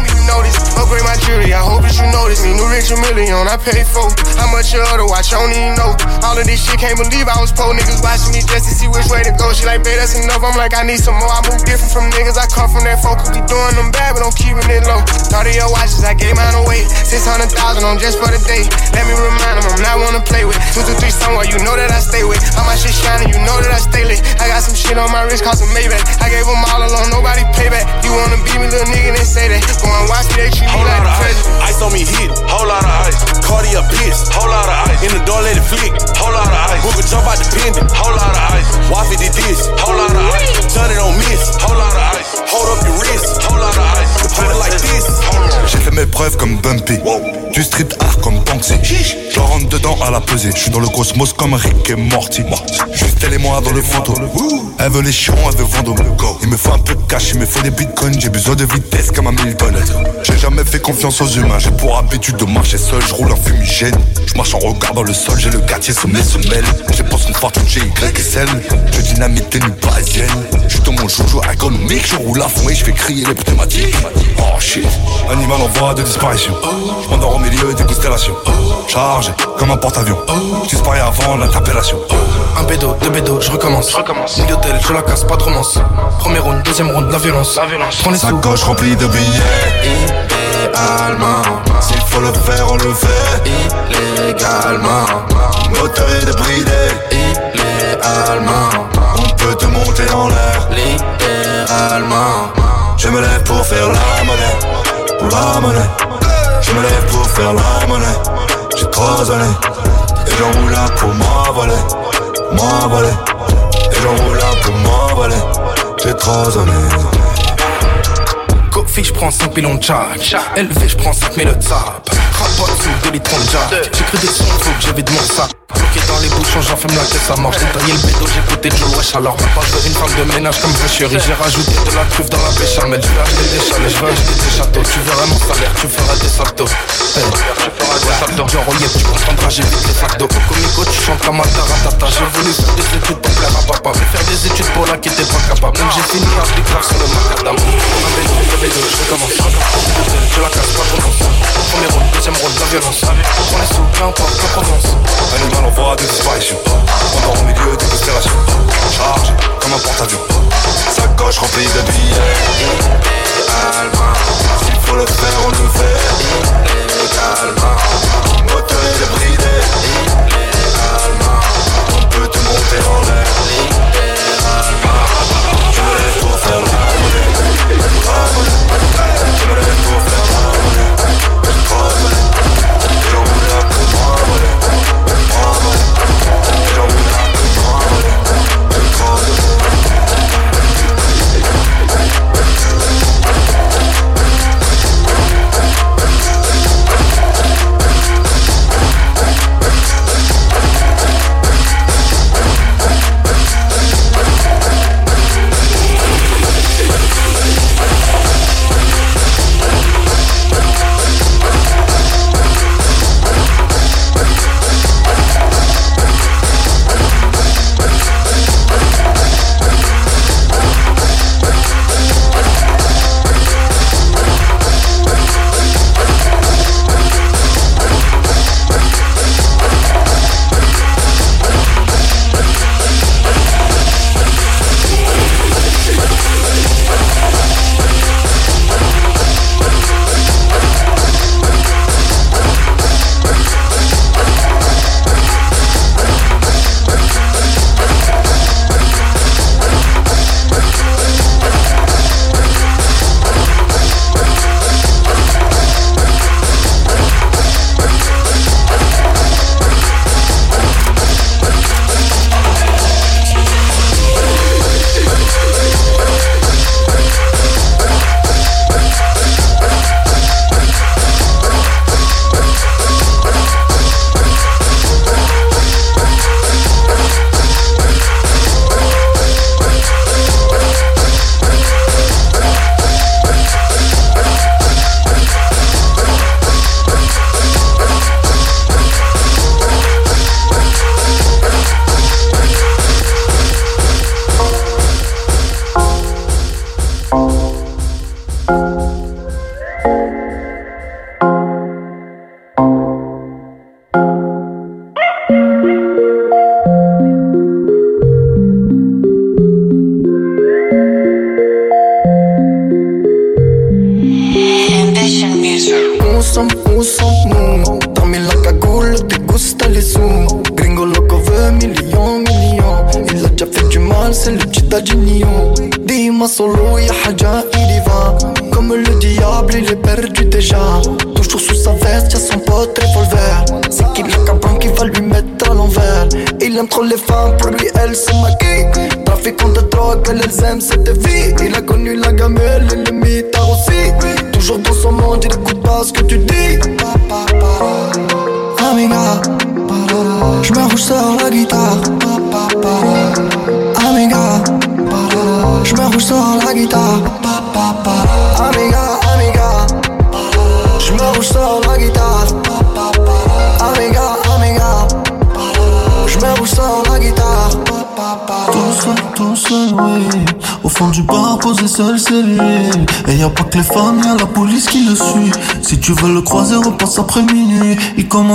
hope that you notice me. New rich a million, I pay for. How much you owe to watch, I don't even know. All of this shit, can't believe I was poor. Niggas watching me just to see which way to go. She like, babe, that's enough. I'm like, I need some more. I move different from niggas. I come from that folk who be doing them bad, but I'm keeping it low. Thought of your watches, I gave mine away. 600,000 on just for the day. Let me remind them, I'm not one to play with. Two, two, three, somewhere, you know that I stay with. How my shit shining, you know that I stay lit. I got some shit on my wrist, cost a Maybach. I gave them all alone, nobody payback. You wanna beat me, little nigga, then say that. Go and watch me, they treat me Whole like lot the of ice. president. Ice on me hit, whole lot of ice. Cardi up piss, whole lot of ice. In the door, let it flick, whole lot of ice. Booker jump out the pendant, whole lot of ice. Waffy did this, whole lot of ice. Johnny don't miss, whole lot of ice. Hold up your wrist, whole lot of ice. Hold it like this. J'ai fait mes preuves comme Bumpy, du street art comme Banksy. Je rentre dedans à la pesée, je suis dans le cosmos comme Rick et Morty. Juste elle et moi dans le photo. Elle veut les chiens, elle veut vendre. Il me faut un peu de cash, il me faut des bitcoins, j'ai besoin de vitesse comme un Milton. J'ai jamais fait confiance aux humains, j'ai pour habitude de marcher seul, je roule un fumigène. Je marche en regardant le sol, j'ai le quartier sous mes semelles. J'ai pensé une fortune chez YSL, je dynamite des nuits parisiennes. Je dans mon joujou ergonomique, je roule à fond et je fais crier les pneumatiques. Oh shit, animal en voie de disparition. Je m'endors au milieu des constellations. Chargé comme un porte-avions. Je disparais avant l'interpellation. Un bédo, deux bédos, je recommence. Je recommence. D'hôtel, je la casse, pas de romance. Premier round, deuxième round, la violence. La violence. Prends les Sa gauche remplie de billets. S'il faut le faire, on le fait. Illégalement, moteur est débridé. Illégalement, on peut te monter en l'air. Littéralement, je me lève pour faire la monnaie. Pour la monnaie, je me lève pour faire la monnaie. J'ai trois années, et j'enroule là pour m'envoler. M'envoler, et j'enroule là pour m'envoler. J'ai trois années. Kofi, je prends 5 pilons de charge. Élevé, je prends 5 000 de sap. Rapote sous 2 litres de jack. Cru des sons, faut que j'évite mon sac. Bloqué dans les bouchons, j'enferme la caisse à mort. J'ai taillé le bédo, j'ai écouté Joe Wesh. Alors maintenant, je veux une femme de ménage comme je chérie. J'ai rajouté de la truffe dans la béchamel. Je vais acheter des chalets, je vais acheter des châteaux. Tu verras mon salaire, tu feras des saltos. Hey. Tu feras des saltos. Tu comprendras, tu chantes comme. J'ai voulu faire des études pour faire des études pour pas capable. Même j'ai fini. On je. Je la pas. Premier rôle, deuxième rôle, la violence. Prends les sous. Animal en voie de disparition. Pendant au milieu des constellations. Chargé comme un porte-avions. Sa gauche remplie de billets. Illégalement, s'il faut le faire, on le fait. Illégalement, moteur est débridé. Illégalement, on peut te monter en l'air. Littéralement,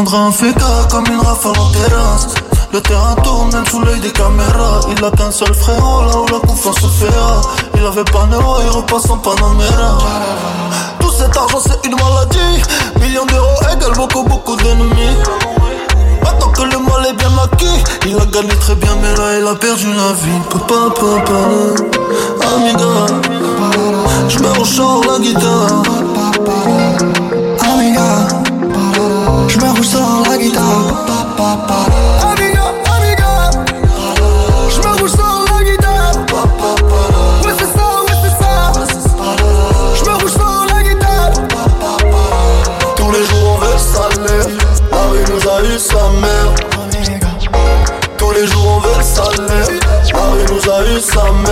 Commandera un féca comme une rafale en terrasse. Le terrain tourne même sous l'œil des caméras. Il a qu'un seul frérot là où la confiance se fait Il avait pas neuro, il repasse en Panamera. Tout cet argent c'est une maladie. Millions d'euros égale beaucoup beaucoup d'ennemis. Maintenant que le mal est bien acquis Il a gagné très bien mais là il a perdu la vie. Papa, papa, amiga Je me ressors la guitare Amiga, amiga. Je me rouge sur la guitare. Sur la guitare. Tous les jours on veut le salaire La rue nous a eu sa mère. Tous les jours on veut le salaire La rue nous a eu sa mère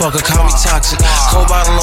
love it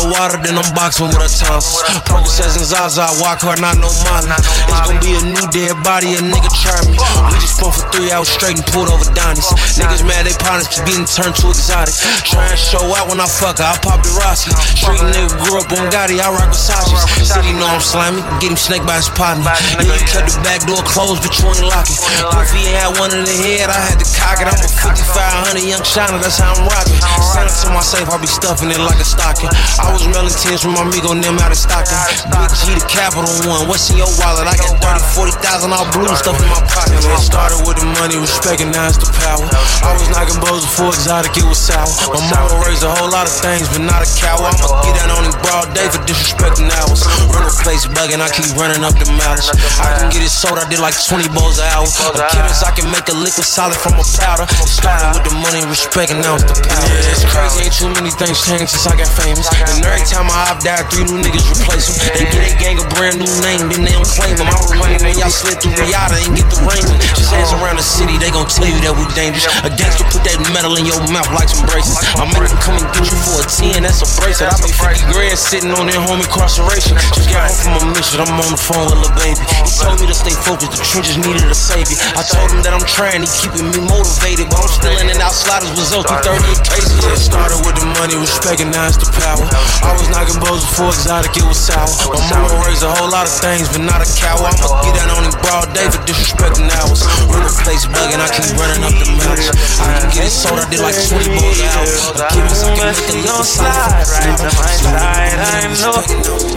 Water, then I'm boxing with her tonsils. Percocets and Zaza, walk hard, not no money. It's gonna be a new dead body, a nigga try me. We just spun for three hours straight and pulled over Donnie's. Niggas mad, they partners keep getting turned too exotic. Try and show out when I fuck her, I pop the Rossi. Street nigga grew up on Gotti, I rock Versace's. City know I'm slimy, get him snaked by his partner. Yeah, you kept the back door closed, but you ain't lock it. Goofy had one in the head, I had to cock it. I'm a 5500 young shiner, that's how I'm rocking. Send it to my safe, I be stuffing it like a stocking. I was mailing tens from my amigo, them out of stocking. Big G, the capital one. What's in your wallet? I got 30, 40,000 all blue stuff in my pocket. It started with the money, respect, and now it's the power. I was knocking bows before exotic, it was sour. My mama raised a whole lot of things, but not a cow. I'ma get that on him broad day for disrespecting hours. Run a place bugging, I keep running up the mileage. I can get it sold, I did like 20 bowls an hour. I'm chemist, I can make a liquid solid from a powder. It started with the money and respect, and now it's the power. Yeah, it's crazy, ain't too many things changed since I got famous. And every time I hop down, three new niggas replace them. They get a gang a brand new name, then they don't claim them. I was running when y'all slid through Riata and get the raiment. Just hands around the city, they gon' tell you that we dangerous. A gangster put that metal in your mouth like some braces. I make them come and get you for a 10, that's a bracelet. I pay 50 grand sitting on their home incarceration. Just got home from a mission, I'm on the phone with Lil Baby. He told me to stay focused, the trenches needed a savior. I told him that I'm trying, he keeping me motivated. But I'm still in and out sliders with Zoe 38 cases. Yeah, started with the money, respect, and now it's the power. I was knocking bows before exotic, it was sour. My mama raised a whole lot of things, but not a cow. I'ma get that on him broad day for disrespecting hours. The place bugging, I keep running up the mountains. I can get it sold, I did like 20 balls an hour. I give me some, make a little slide. Right to my side, I know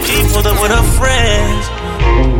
she pulled up with her friends.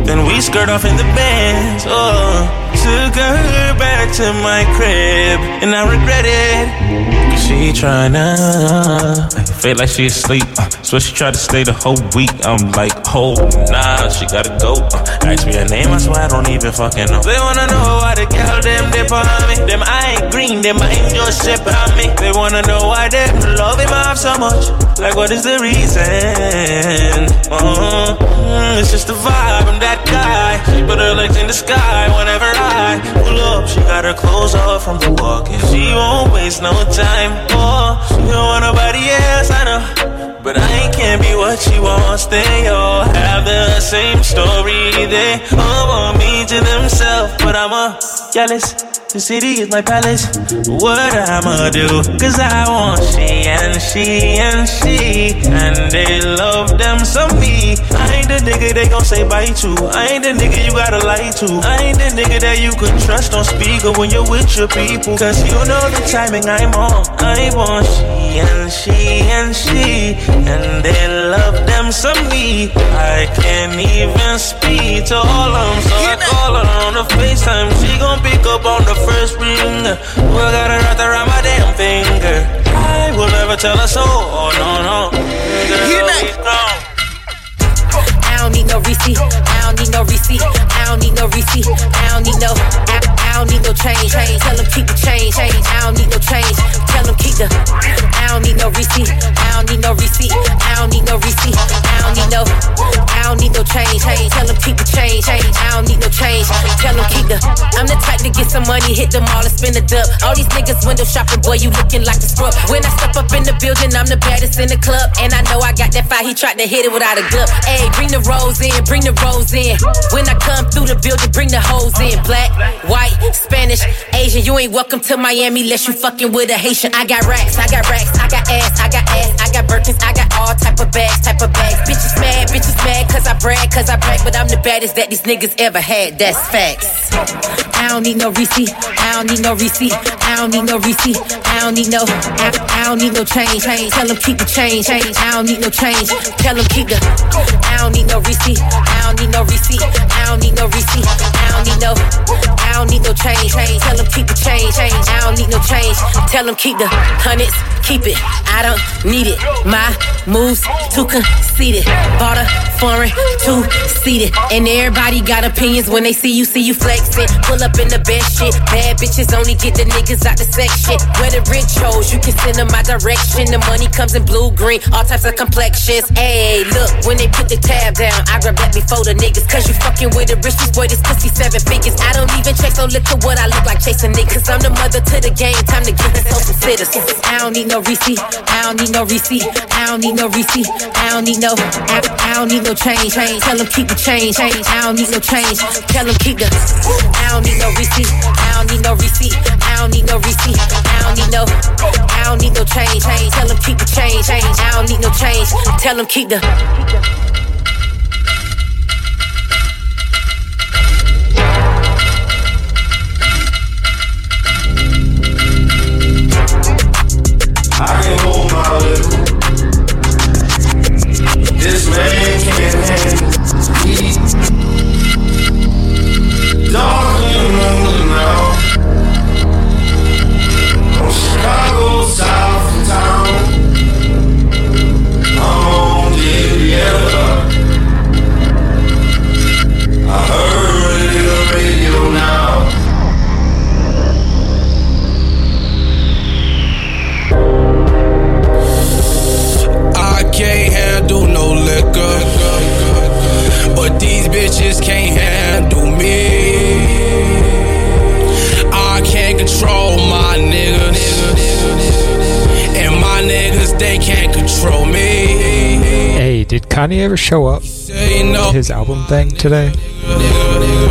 Then we skirt off in the bands. Oh, took her back to my crib, and I regret it. She tryna feel like she asleep. Uh, so she tried to stay the whole week. I'm like, oh nah, she gotta go. Uh, ask me her name, I swear I don't even fucking know. They wanna know why the girl them dip on me. Them I ain't green, them I ain't just sip on me. They wanna know why them love him off so much. Like what is the reason? Uh, mm, it's just the vibe. I'm that guy. She put her legs in the sky whenever I pull up. She got her clothes off from the walking. She won't waste no time. Oh, she don't want nobody else. I know. But I can't be what she wants. They all have the same story. They all want me to themselves. But I'm a jealous. The city is my palace. What I'ma do? Cause I want she and she and she. And they love them some me. I ain't the nigga they gon' say bye to. I ain't the nigga you gotta lie to. I ain't the nigga that you can trust on speaker when you're with your people. Cause you know the timing I'm on. I want she and she and she. And they love them some me. I can't even speak to all of them. So I call her on the FaceTime. She gon' pick up on the first ring. Well, got her wrapped around my damn finger. I will never tell her so. Oh, no, no. Girl, we gone. I don't need no receipt. I don't need no receipt. I don't need no receipt. I don't need no. I, I don't need no change. Tell them keep the change. I don't need no change. Tell them keep the. I don't need no receipt. Change. Tell them keep the change. I don't need no change. Tell them keep the. I'm the type to get some money, hit them all and spend the dub. All these niggas window shopping, boy, you looking like a scrub. When I step up in the building, I'm the baddest in the club. And I know I got that fire, he tried to hit it without a glove. Hey, bring the rolls in, bring the rolls in. When I come through the building, bring the hoes in. Black, white, Spanish, Asian. You ain't welcome to Miami unless you fucking with a Haitian. I got racks, I got racks, I got ass, I got ass, I got Birkins, I got all type of bags, type of bags. Bitches mad, bitches mad, cause I brag, cause I brag. But I'm the baddest that these niggas ever had, that's facts. I don't need no receipt, I don't need no receipt, I don't need no receipt, I don't need no, I, I don't need no change. Tell them keep the change, I don't need no change. Tell them keep the, I don't need no receipt, I don't need no receipt, I don't need no receipt, I don't need no, I don't need no change. Tell them keep the change, I don't need no change. Tell them keep the hundreds, keep it, I don't need it. My moves too conceited, bought a foreign two seated, and everybody got opinions when they see you, see you flexing. Pull up in the best shit, bad bitches only get the niggas out the sex shit. Where the rich hoes, you can send them my direction. The money comes in blue, green, all types of complexions. Hey, look, when they put the tab down, I grab that before the niggas. Cause you fucking with the richest boy, this pussy seven figures. I don't even check, so look at what I look like chasing niggas. Cause I'm the mother to the game, time to get hoe some sitters. I don't need no receipt, I don't need no receipt, I don't need no receipt, I don't need no, I, don't need no change. Tell them keep the change, I don't need no change. Tell them keep the, I don't need no receipt, I don't need no receipt, I don't need no receipt, I don't need no, I don't need no change. Tell them keep the change, I don't need no change. Tell them keep the. I can hold my. This man can't handle. Dark and lonely now. Chicago, south town. Can't handle me. I can't control my niggas. And my niggas, they can't control me. Hey, did Kanye ever show up his album thing today?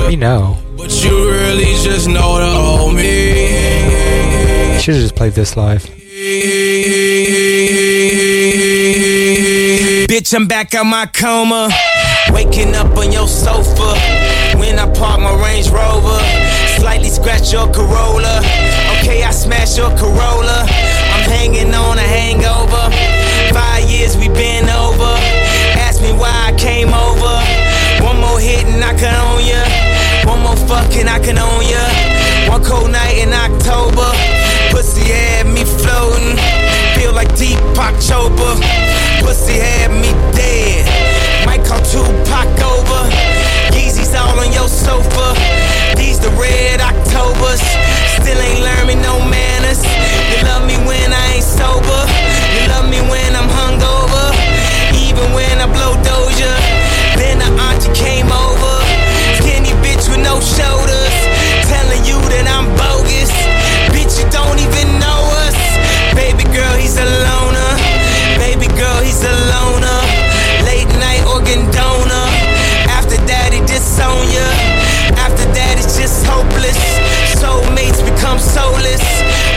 We know. But you really just know to hold me. Should have just played this live. Bitch, I'm back out my coma. Waking up on your sofa. When I park my Range Rover. Slightly scratch your Corolla. Okay, I smash your Corolla. I'm hanging on a hangover. Five years we been over. Ask me why I came over. One more hit and I can own ya. One more fucking I can own ya. One cold night in October. Pussy had me floating. when I'm hungover, even when I blow Doja. Then the auntie came over, skinny bitch with no shoulders, telling you that I'm bogus. Bitch, you don't even know us. Baby girl, he's a loner. Baby girl, he's a loner. Late night organ donor. After that, he disown ya. After that, it's just hopeless. Soulmates become soulless.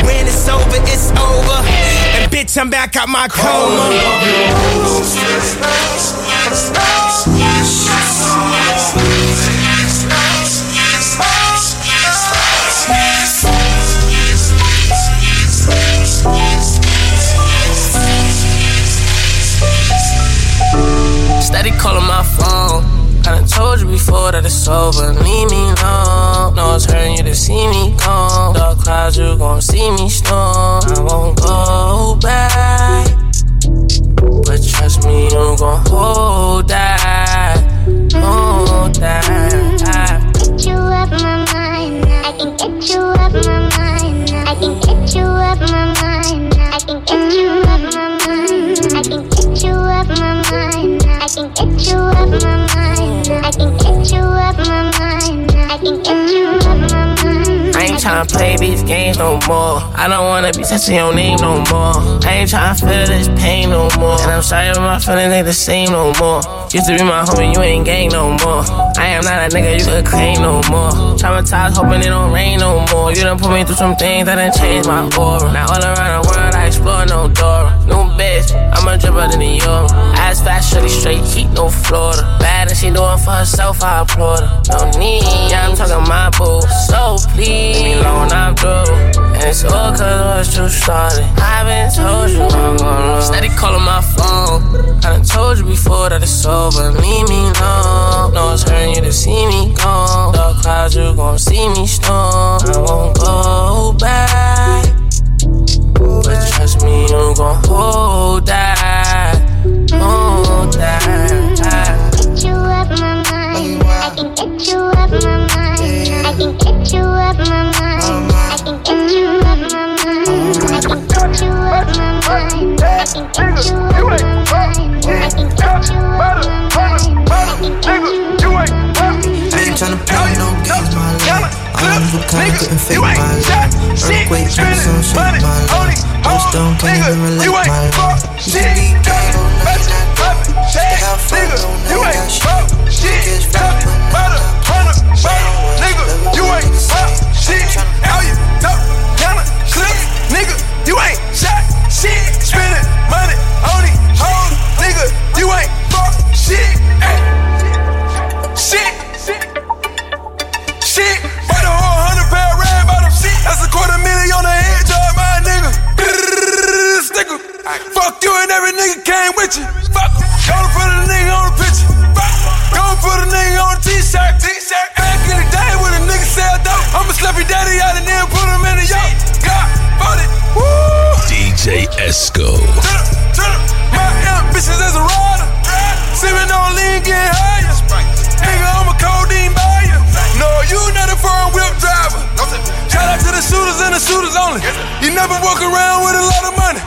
When it's over, it's over Thanks, I'm back at my coma. Steady calling my phone. I done told you before that it's over. Leave me alone. No, it's hurting you to see me gone. Clouds, you gon' see me storm. I won't go back. But trust me, you gon' hold that. Hold that. Tryna play these games no more. I don't wanna be touching your name no more. I ain't tryna feel this pain no more. And I'm sorry if my feelings ain't the same no more. Used to be my homie, you ain't gang no more. I am not a nigga you could claim no more. Traumatized, hoping it don't rain no more. You done put me through some things that done changed my aura. Now all around the world I explore no door. New bitch, I'm a dripper than the euro. Ass fast, shorty straight heat, no Florida. She doing for herself, I applaud her. No need, yeah, I'm talking my boo. So please, leave me alone, I'm through. And it's all cause what you started. I've been told you I'm gonna lose. Steady calling my phone. I done told you before that it's over. Leave me alone. No, it's hurting you to see me gone. Dark clouds, you gon' see me storm. I won't go back. But trust me, you gon' hold that. Hold that. Get you up my mind. I ain't Esco. My ambitions as a rider. Sipping on lean, getting higher. Nigga, I'm a codeine buyer. No, you not a foreign whip driver. Shout out to the shooters and the shooters only. You never walk around with a lot of money.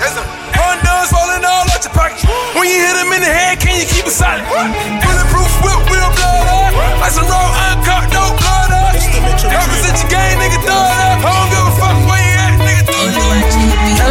Hondas falling all out your pocket. When you hit him in the head, can you keep it solid? Bulletproof whip, wheel blood up. Like some raw uncut, no blood up. Represent your game, nigga, throw it up. I don't give a fuck where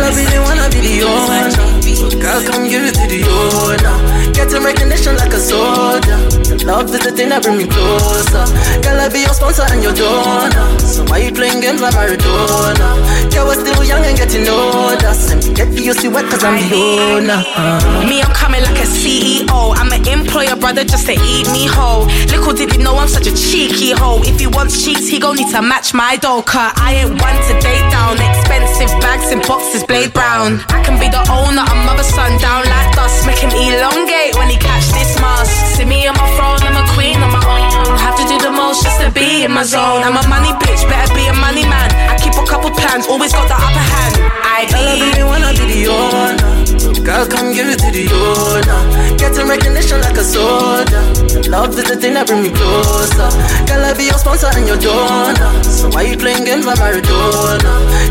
her be the one, I be. Girl, come give it to the owner. Get in recognition like a soldier. Love is the thing that bring me closer. Girl, I be your sponsor and your donor. So why you playing games like Maradona? Girl, we're still young and getting older. Send me get UC wet cause I'm the owner. Uh. Me, I'm coming like a CEO. I'm an employer, brother, just to eat me whole. Little did he know I'm such a cheeky hoe. If he wants cheeks, he gon' need to match my dough. Cause I ain't one to date down. Expensive bags and boxes, blade brown. I can be the owner, I'm mother son down like dust. Make him elongate when he catch this mask. See me on my throne, I'm a queen on my own. Have to do the most just to be in my zone. I'm a money bitch, better be a money man. I keep a couple plans, always got the upper hand. I Tell her one, I be the owner. Girl, come give it to the owner. Getting recognition like a soldier. Love is the thing that bring me closer. Girl, I be your sponsor and your donor. So why you playing games like Maradona?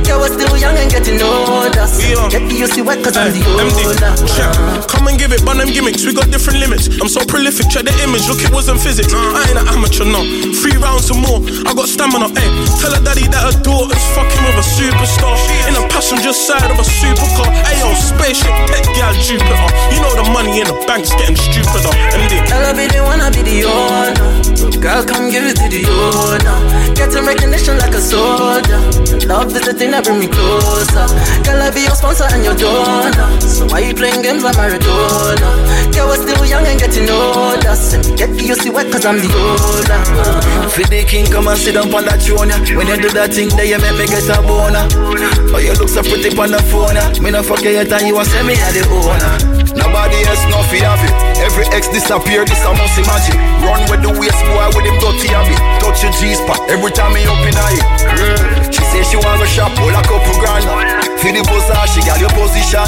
Girl, we're still young and getting older. So get the UC wet cause I'm the owner. Check. Come and give it, but them gimmicks, we got different limits. I'm so prolific, check the image, look, it wasn't physics. I ain't an amateur, no. Three rounds or more, I got stamina, eh. Tell her daddy that her daughter's fucking with a superstar. In a passenger side of a supercar. Ayo, spaceship, pet gal, Jupiter. You know the money in the bank's getting stupider. MD. Tell her be the one, I be the owner. Girl, come give it to the owner. Getting recognition like a soldier. Love is the the thing that bring me closer. Girl, I be your sponsor and your donor. So why you playing games like Maradona? Girl, we're still young and getting older. Send me get the UC wet cause I'm the older. Uh. For the king, come and sit down on that throne, yeah. When you do that thing, then you make me get a boner. Oh, you look so pretty on the phone, yeah. Me no fuck you yet and you want send me a the owner. Nobody else know fi have it. Every ex disappear, this I must imagine. Run with the waist boy with him dirty habit. Touch your G spot every time me up in it. She say she want to shop all a couple grand. For the buzzer, she got your position.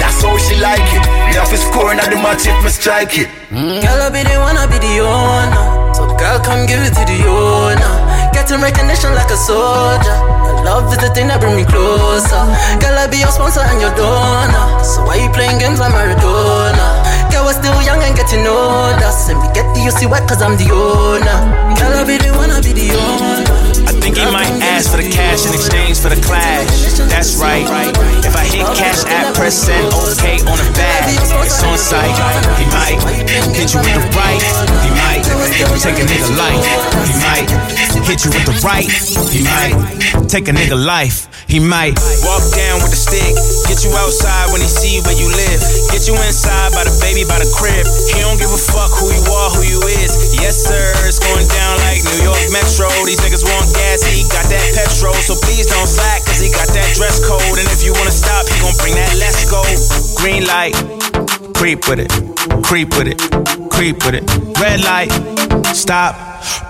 That's how she like it. Me have to score at the match if me strike it. Mm. Girl, I be the one, I be the owner. So girl, come give it to the owner. Getting recognition like a soldier. Your Love is the thing that bring me closer. Girl, I be your sponsor and your donor. So why you playing games like Maradona? Girl, we're still young and getting older. Send me get the UC wet cause I'm the owner. Girl, I be the one, I be the owner. I think he might ask for the cash in exchange for the clash. That's right. If I hit cash at press send okay on the bag, it's on site. He might hit you with the right. He might take a nigga life. He might hit you with the right. He might take a nigga life. He might walk down with the stick, get you outside when he see where you live, get you inside by the baby by the crib. He don't give a fuck who you are, who you is. Yes sir, it's going down like New York Metro. These niggas want gas, he got that petrol. So please don't slack, cause he got that dress code. And if you wanna stop, he gon' bring that let's go. Green light, creep with it, creep with it, creep with it. Red light, stop.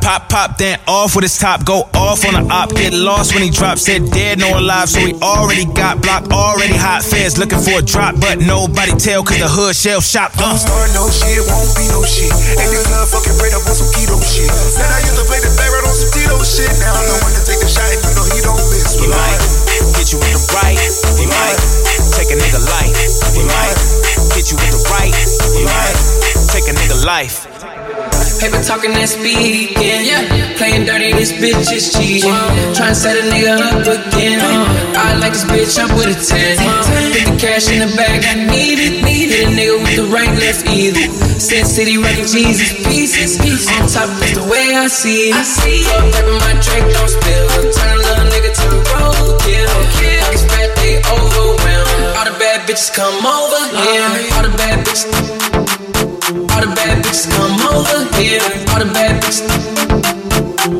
Pop, pop, then off with his top. Go off on the op. Get lost when he drops. Said dead, no alive. So he already got blocked. Already hot feds looking for a drop. But nobody tell cause the hood shell shop. Uh. Start no shit, won't be no shit. Ain't the club fucking bread up on some keto shit. Said I used to play the barrel on some Tito shit. Now I know when to take the shot and you know he don't miss. He might get you with the right. He might take a nigga life. He might get you with the right. He might take a nigga life. Paper talking and speaking, yeah. Playing dirty, this bitch is cheating. Trying to set a nigga up again. I like this bitch, I'm with a 10. Put the cash in the bag, I need it. Need Hit a nigga with the right left either. Sin City rocking Jesus pieces. pieces. On top, that's the way I see it. Fuck paper, my drink don't spill. Turn a little nigga to the road, kill. Pockets fat, they overwhelmed. All the bad bitches come over here. All the bad bitches. All the bad bitches come over here. All the bad bitches.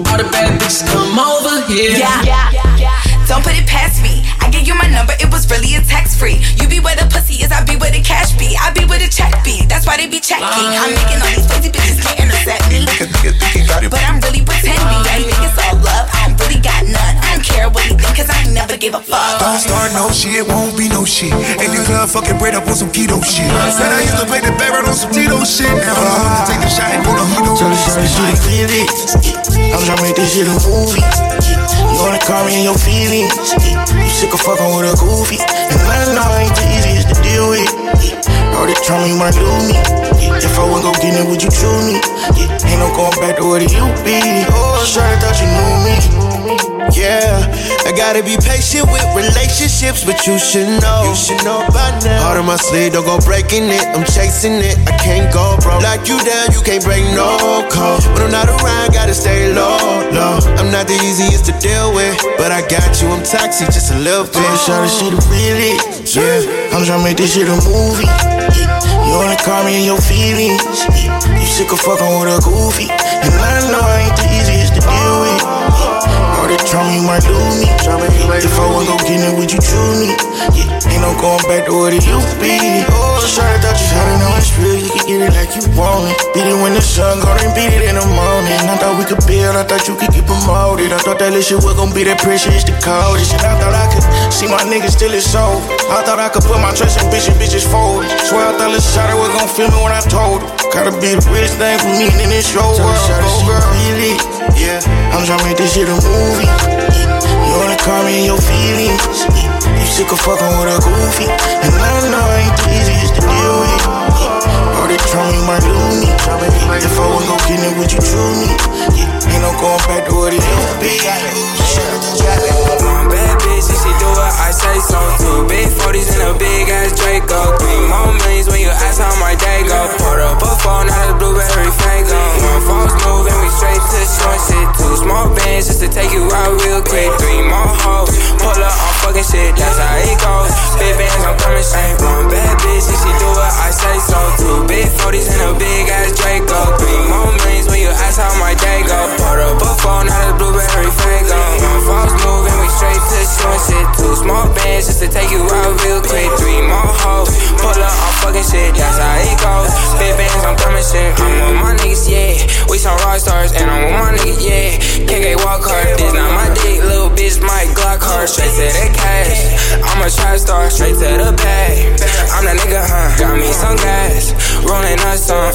All the bad bitches come over here. Yeah. Don't put it past me. I gave you my number, it was really a text free. You be where the pussy is, I be where the cash be. I be where the check be. That's why they be checking. I'm making all these crazy bitches can't intercept me. But I'm really pretending. I think it's all love. I don't really got none. I don't care what he think, cause I ain't never give a fuck. Don't start no shit, it won't be no shit. Ain't the club fucking bread up on some keto shit. Said I used to play the barrel on some Tito shit. Now I'm when to take the shot and you know he don't Tell the shawty she the feel it. I'm tryna make this shit a movie. Wanna call me in your feelings. You sick of fucking with a goofy. And I know I ain't the easiest to deal with. All this trauma you might lose me. If I wasn't gon' get it, would you choose me? Ain't no going back to where you be. Oh, I sure thought you knew me. Yeah, I gotta be patient with relationships, but you should know. You should know by now. Heart on my sleeve, don't go breaking it. I'm chasing it, I can't go broke. Lock you down, you can't break no code. When I'm not around, gotta stay low, low. I'm not the easiest to deal with, but I got you. I'm toxic just a little bit. The shawty she the real it. Yeah, I'm tryna make this shit a movie. You wanna call me in your feelings. You sick of fucking with a goofy. And I know I ain't the easiest to deal with. All that trauma you might lose me. If I wasn't gon' get it, would you choose me? Yeah, ain't no going back to what it used to be. Oh, sorry, thought you had it it's real. You can get it like you want it. Beat it when the sun go and beat it in the morning. I thought we could build, I thought you could get promoted. I thought that little shit was gon' be that pressure, it's the coldest. And I thought I could see my niggas still his soul. I thought I could put my trust in bitches, bitches folded. Swear I thought little shawty was gon' feel me when I told her. Gotta be the realest thing for me in this show world. Oh, girl. Really? Yeah, I'm tryna make this shit a movie. You wanna call me your feelings. You sick of fucking with a goofy. And I know I ain't easiest to deal with. All that trauma you might lose me. If I wasn't gon' get it, would you choose me? Ain't no going back to what it used to be she do what I say so too. Big 40s in a big ass Draco. Three more millions when you ask how my day go. Poured up a phone, not a blueberry fango. One false move and we straight to short shit. Two small bands just to take you out real quick. Three more hoes, pull up on fucking shit. That's how it goes. Big bands, I'm coming straight. One bad bitch, she do what I say so too. Big 40s in a big ass Draco. Three more millions when you ask how my day go. Poured up a phone, not a blueberry fango. One false straight to the bag. I'm that nigga, huh? Got me some gas, rolling up some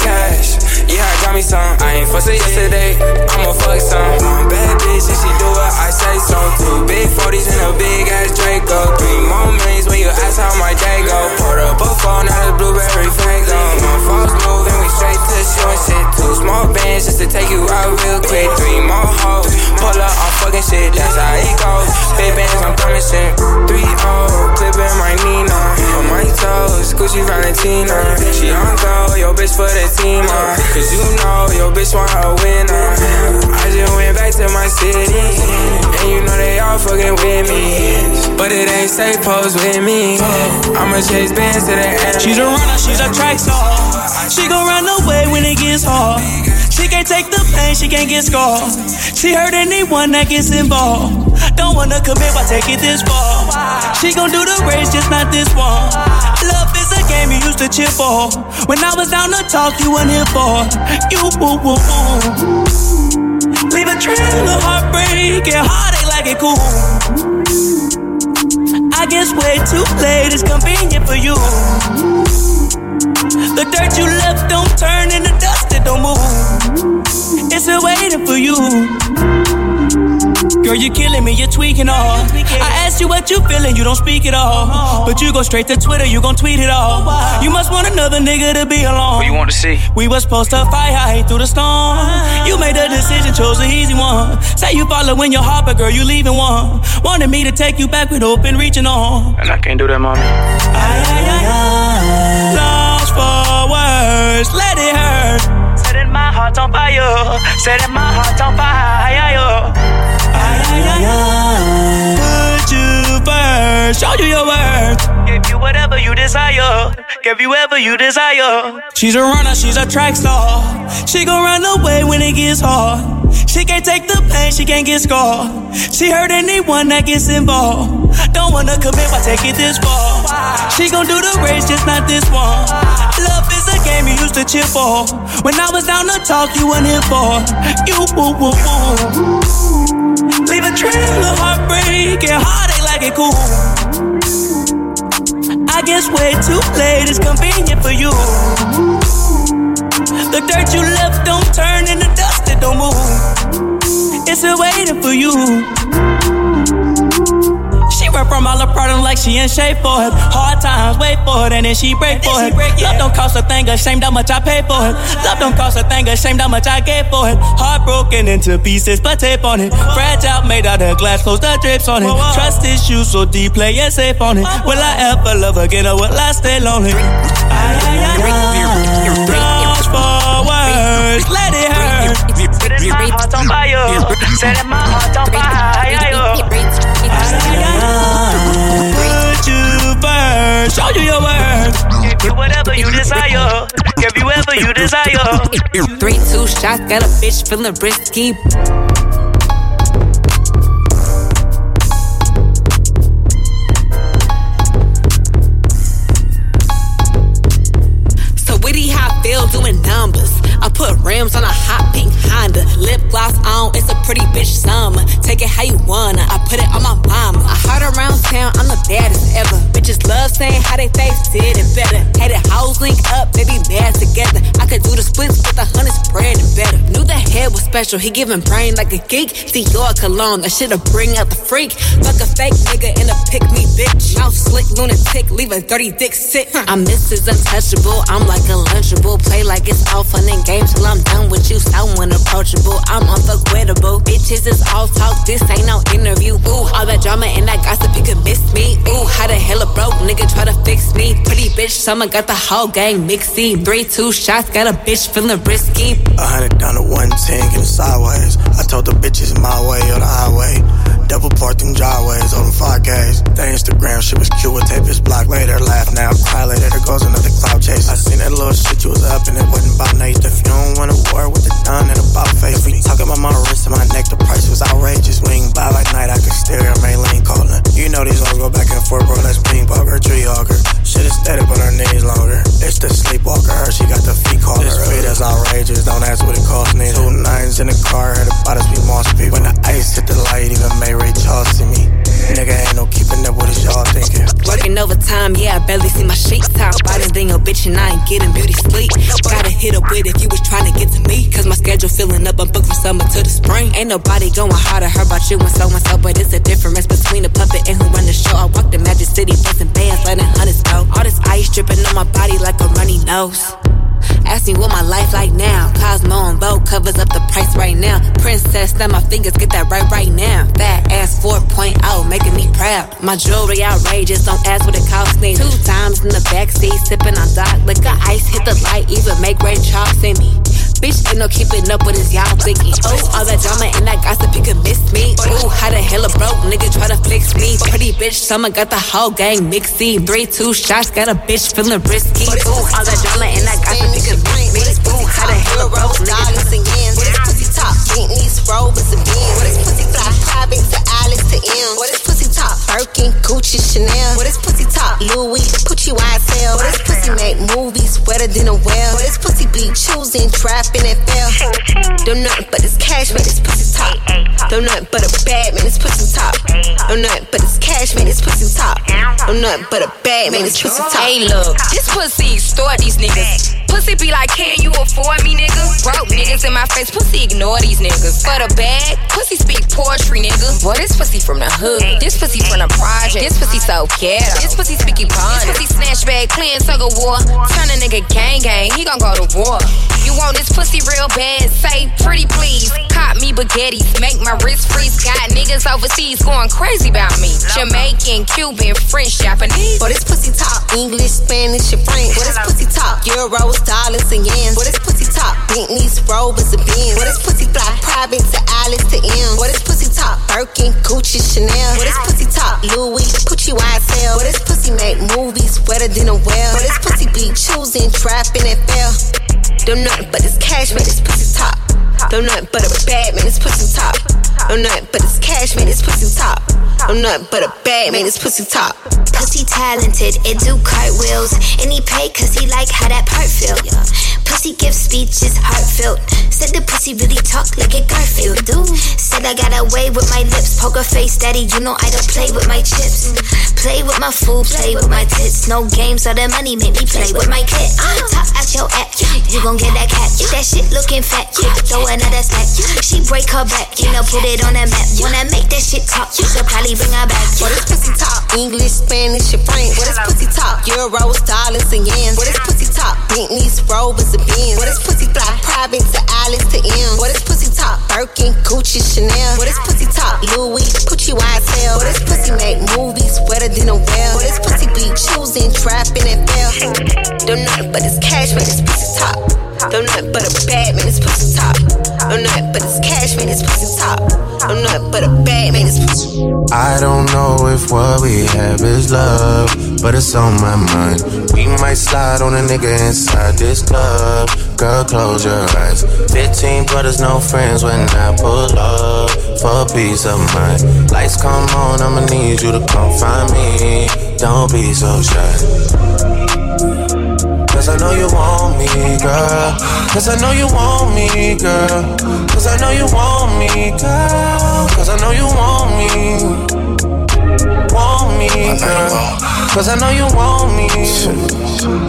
cash. Yeah, I got me some. I I ain't fussin' yesterday. I'ma fuck some bad bitch and she do what I say. So two big 40s and a big ass Draco. Three more millions when you ask how my day go. Poured up a phone, now the blueberry fango. My phone's moving, we straight to showing shit. Two small bands just to take you out real quick. Three more hoes, pull up, on fucking shit. That's how it goes. Big bands, I'm promising shit. Three O, clipping my Nina. On my toes, Gucci Valentina. She on go, yo bitch for the team, uh. Cause you know, yo bitch want a winner. I just went back to my city, and you know they all fucking with me. But it ain't safe pose with me. I'ma chase bands to the end. She's a runner, she's a track star. She gon' run away when it gets hard. She can't take the pain, she can't get scarred. She hurt anyone that gets involved. Don't wanna commit, why take it this far? She gon' do the race, just not this one. Love game you used to cheer for. When I was down to talk, you weren't here for. You woo woo woo. Leave a trail of heartbreak and heartache like it cool. I guess way too late is convenient for you. The dirt you left don't turn into dust, it don't move. It's still waiting for you. Girl, you're killing me, you're tweaking all. I asked you what you feeling, you don't speak at all. But you go straight to Twitter, you gon' tweet it all. You must want another nigga to be alone. What you want to see? We was supposed to fight high through the storm. You made the decision, chose the easy one. Say you following your heart, but girl, you leaving one. Wanted me to take you back with open reaching on. And I can't do that, mommy. I I I Lost for words, let it hurt. Setting my heart on fire, setting my heart on fire. Put you first, show you your worth. Give you whatever you desire, give you whatever you desire. She's a runner, she's a track star. She gon' run away when it gets hard. She can't take the pain, she can't get scarred. She hurt anyone that gets involved. Don't wanna commit, why take it this far? She gon' do the race, just not this one. Love is a game you used to cheer for. When I was down to talk, you weren't here for. You woo woo woo. A trail of heartbreak and heartache like it cool. I guess way too late is convenient for you. The dirt you left don't turn into dust, it don't move. It's still waiting for you. She run from all the problem like she in shape for it. Hard times, wait for it, and then she break for it. Love don't cost a thing, ashamed how much I pay for it. Love don't cost a thing, ashamed how much I gave for it. Heartbroken into pieces, but tape on it. Fragile, made out of glass, close the drips on it. Trust issues so deep, play it safe on it. Will I ever love again or will I stay lonely? Lost for words, let it hurt. Setting my heart on fire, setting my heart on fire. Put you first, show you your worth. Give you whatever you desire, give you whatever you desire. Three, two shots, got a bitch feeling risky. Rims on a hot pink Honda. Lip gloss on, it's a pretty bitch summer. Take it how you wanna. I put it on my mama. I heard around town, I'm the baddest ever. Bitches love saying how they face it and better. Had it hoes link up, baby bad together. I could do the splits with a hundred spread and better. Knew the head was special, he giving brain like a geek. See your cologne, that shit'll bring out the freak. Fuck a fake nigga and a pick me bitch. Mouth slick, lunatic, leave a dirty dick sick. I'm Mrs. Untouchable, I'm like a lunchable. Play like it's all fun and games till I'm done with you. So unapproachable, I'm unforgettable. Bitches is all talk, this ain't no interview. Ooh, all that drama and that gossip, you could miss me. Ooh, how the hell a broke nigga try to fix me? Pretty bitch, summer got the whole gang mixy. Three, two shots, got a bitch feeling risky. A hundred down to one ten, getting sideways. I told the bitches my way or the highway. Double parked them driveways on them 5Ks. The Instagram shit was cute with tape this block later. Laugh now, cry later. There goes another cloud chase. I seen that little shit you was up and it wasn't about Nate. If you don't want to war with the done and about face. If talking about my wrist and my neck, the price was outrageous. We ain't buy like night, I could stare at Maylene calling. You know these hoes go back and forth, bro. That's ping poker, tree hawker. Shit is static, but her knees longer. It's the sleepwalker, her, she got the feet call This fit is outrageous, don't ask what it costs neither. Two nines in the car, heard about us be moss people. When the ice hit the light, even May Ray Charles see me. Nigga ain't no keeping up with it, y'all thinking. Working overtime, yeah, I barely see my sheets top. Bodies than your bitch and I ain't getting beauty sleep. Gotta hit up with if you was trying to get to me. Cause my schedule filling up, I'm booked from summer to the spring. Ain't nobody going harder, heard about you and so and so. But it's a difference between a puppet and who run the show. I walk the Magic City, busting bands, letting hundreds go. All this ice dripping on my body like a runny nose. Ask me what my life like now. Cosmo and Vogue covers up the price right now. Princess, snap my fingers, get that right right now. Fat ass 4.0, making me proud. My jewelry outrageous, don't ask what it cost me. Two times in the backseat, sipping on dark liquor. Ice hit the light, even make Ray Charles in me. Bitch, ain't no keeping up with this y'all thinking. Oh, all that drama and that gossip, you can miss me. Ooh, how the hell a broke nigga try to fix me? Pretty bitch, summer got the whole gang mixy. Three, two shots, got a bitch feeling risky. Ooh, all that drama and that gossip, you can miss me. Ooh, how the hell a broke nigga and yens. What is pussy top? Bentleys, Rovers, and Benz. What is pussy fly? Private to Alex to M. What is pussy top? Birkin, Gucci, Chanel. What is pussy top? Louis, Pucci, YSL. What is pussy make movies wetter than a well? What is pussy be choosing, trapping, and fail? Them nothing but this cash, man, this pussy top. Them nothing but a bad man, this pussy top. Them nothing but this cash, man, this pussy top. Them nothing but a bad man, this pussy top. Hey, look, this pussy extort these niggas. Pussy be like, can you afford me, nigga? Broke niggas in my face, pussy ignore these niggas. For the bag, pussy speak poetry, nigga. Boy, this pussy from the hood. This pussy from the project. This pussy so ghetto. This pussy speaky bond. This pussy snatch bag, clean tug of war. Turn a nigga gang gang, he gon' go to war. You want this pussy real bad? Say pretty please. Cop me baguettes, make my wrist freeze. Got niggas overseas going crazy about me. Jamaican, Cuban, French, Japanese. Boy, this pussy talk English, Spanish, and French. Boy, this pussy talk Euros, dollars, and yens. Boy, this pussy talk Bentleys, Rovers, and Benz. Boy, this pussy fly private to Alice to M. Boy, this pussy talk Birkin, Gucci, Chanel. Boy, this pussy Pucci, YSL. Boy, this pussy make movies wetter than a well. Boy, this pussy be choosing, trapping, and fail. Them nothing but this cash, man, this pussy top. Them nothing but a bad man, this pussy top. Them nothing but this cash, man, this pussy top. I'm nothing but a bad man, this pussy top. Pussy talented, it do cartwheels. And he pay cause he like how that part feel. Pussy give speeches heartfelt. Said the pussy really talk like a Garfield. Do said I got away with my lips. Poker face, daddy, you know I don't play with my chips. Play with my food, play with my tits. No games, all the money make me play with my kid. Top out your act, you gon' get that cat. That shit looking fat, throw another stack. She break her back, you know, put it on the map. Wanna make that shit talk, you should probably bring her back. What is pussy talk? English, Spanish, and French. What is pussy talk? Euros, dollars, and yens. What is pussy talk? Bentleys, Rovers, and Benz. What is pussy fly? Private to Alice to M. What is pussy talk? Birkin, Gucci, Chanel. What is pussy talk? Louis, Pucci, YSL. What is pussy make movies wetter than a well? What is pussy be choosing, trapping, and fail? Them nothing but this cash, man, this pussy top. Them nothing but a bad man, this pussy top. Them nothing but this cash, man, this pussy top. I'm nothing but a bad man, this pussy. I don't know if what we have is love, but it's on my mind. We might slide on a nigga inside this club. Girl, close your eyes. 15 brothers, no friends when I pull up for peace of mind. Lights come on, I'ma need you to come find me. Don't be so shy. Cause I know you want me, girl. Cause I know you want me, girl. Cause I know you want me, girl. Cause I know you want me. Want me, girl. Cause I know you want me.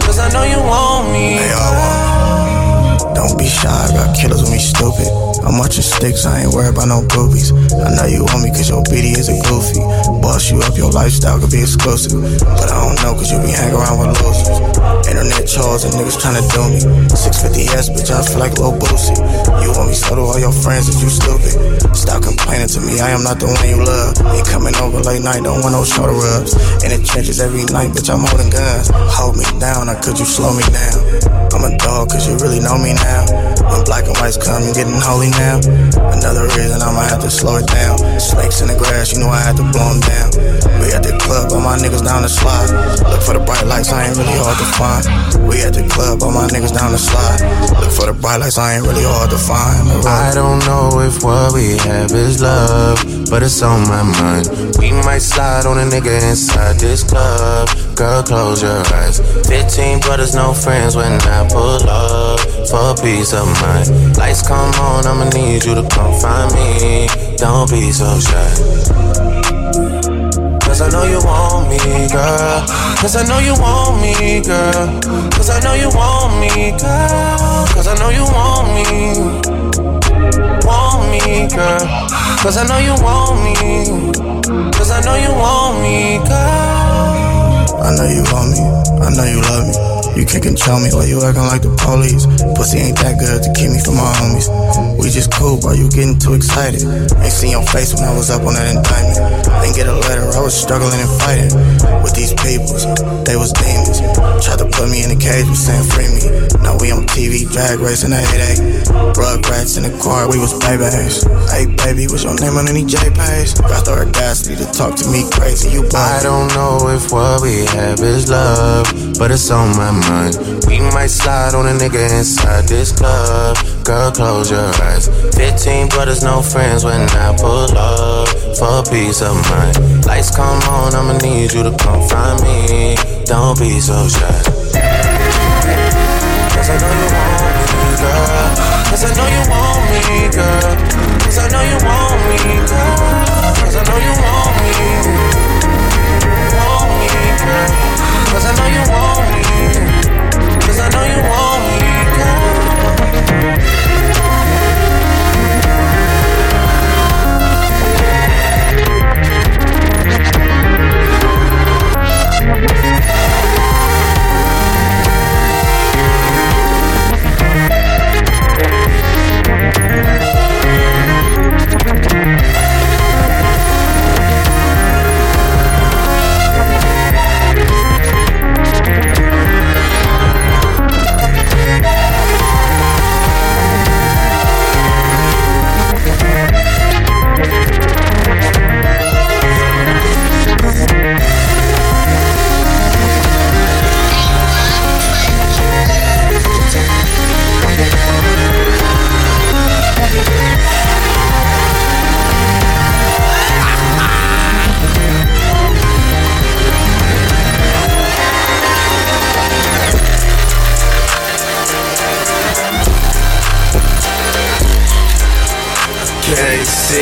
Cause I know you want me. Girl. Don't be shy, got killers when we stupid. I'm watching sticks, I ain't worried about no boobies. I know you want me cause your BD is a goofy. Boss you up, your lifestyle could be exclusive. But I don't know cause you be hanging around with losers. Internet trolls and niggas tryna do me. 650S, bitch, I feel like Lil Boosie. You want me so do all your friends if you stupid. Stop complaining to me, I am not the one you love. Ain't coming over late night, don't want no shoulder rubs. In the trenches every night, bitch, I'm holding guns. Hold me down, or could you slow me down? I'm a dog cause you really know me now. When black and whites come, you getting holy now. Another reason I'ma have to slow it down. Snakes in the grass, you know I had to blow them down. We at the club, all my niggas down the slide. Look for the bright lights, I ain't really hard to find. We at the club, all my niggas down the slide. Look for the bright lights, I ain't really hard to find. I don't know if what we have is love, but it's on my mind. We might slide on a nigga inside this club. Girl, close your eyes. 15 brothers, no friends when I pull up for peace of mind. Lights come on, I'ma need you to come find me. Don't be so shy. Cause I know you want me, girl. Cause I know you want me, girl. Cause I know you want me, girl. Cause I know you want me. Want me, girl. Cause I know you want me. Cause I know you want me, girl. I know you want me. I know you love me. You can't control me while you acting like the police. Pussy ain't that good to keep me from my homies. We just cool, bro, you getting too excited. Ain't seen your face when I was up on that indictment. Ain't get a letter, I was struggling and fighting with these peoples. They was demons. Tried to put me in a cage, was saying free me. Now we on TV, drag racing at 8 8. rats in the car, we was babies. Hey baby, what's your name on any JPays? Got the audacity to talk to me crazy, you boy. I don't know if what we have is love, but it's on my mind. We might slide on a nigga inside this club. Girl, close your eyes. 15 brothers, no friends when I pull up for peace of mind. Lights come on, I'ma need you to come find me. Don't be so shy. Cause I know you want me, girl. Cause I know you want me, girl. Cause I know you want me, girl. Cause I know you want me. Want me, girl. Cause I know you want me. Cause I know you want me, girl.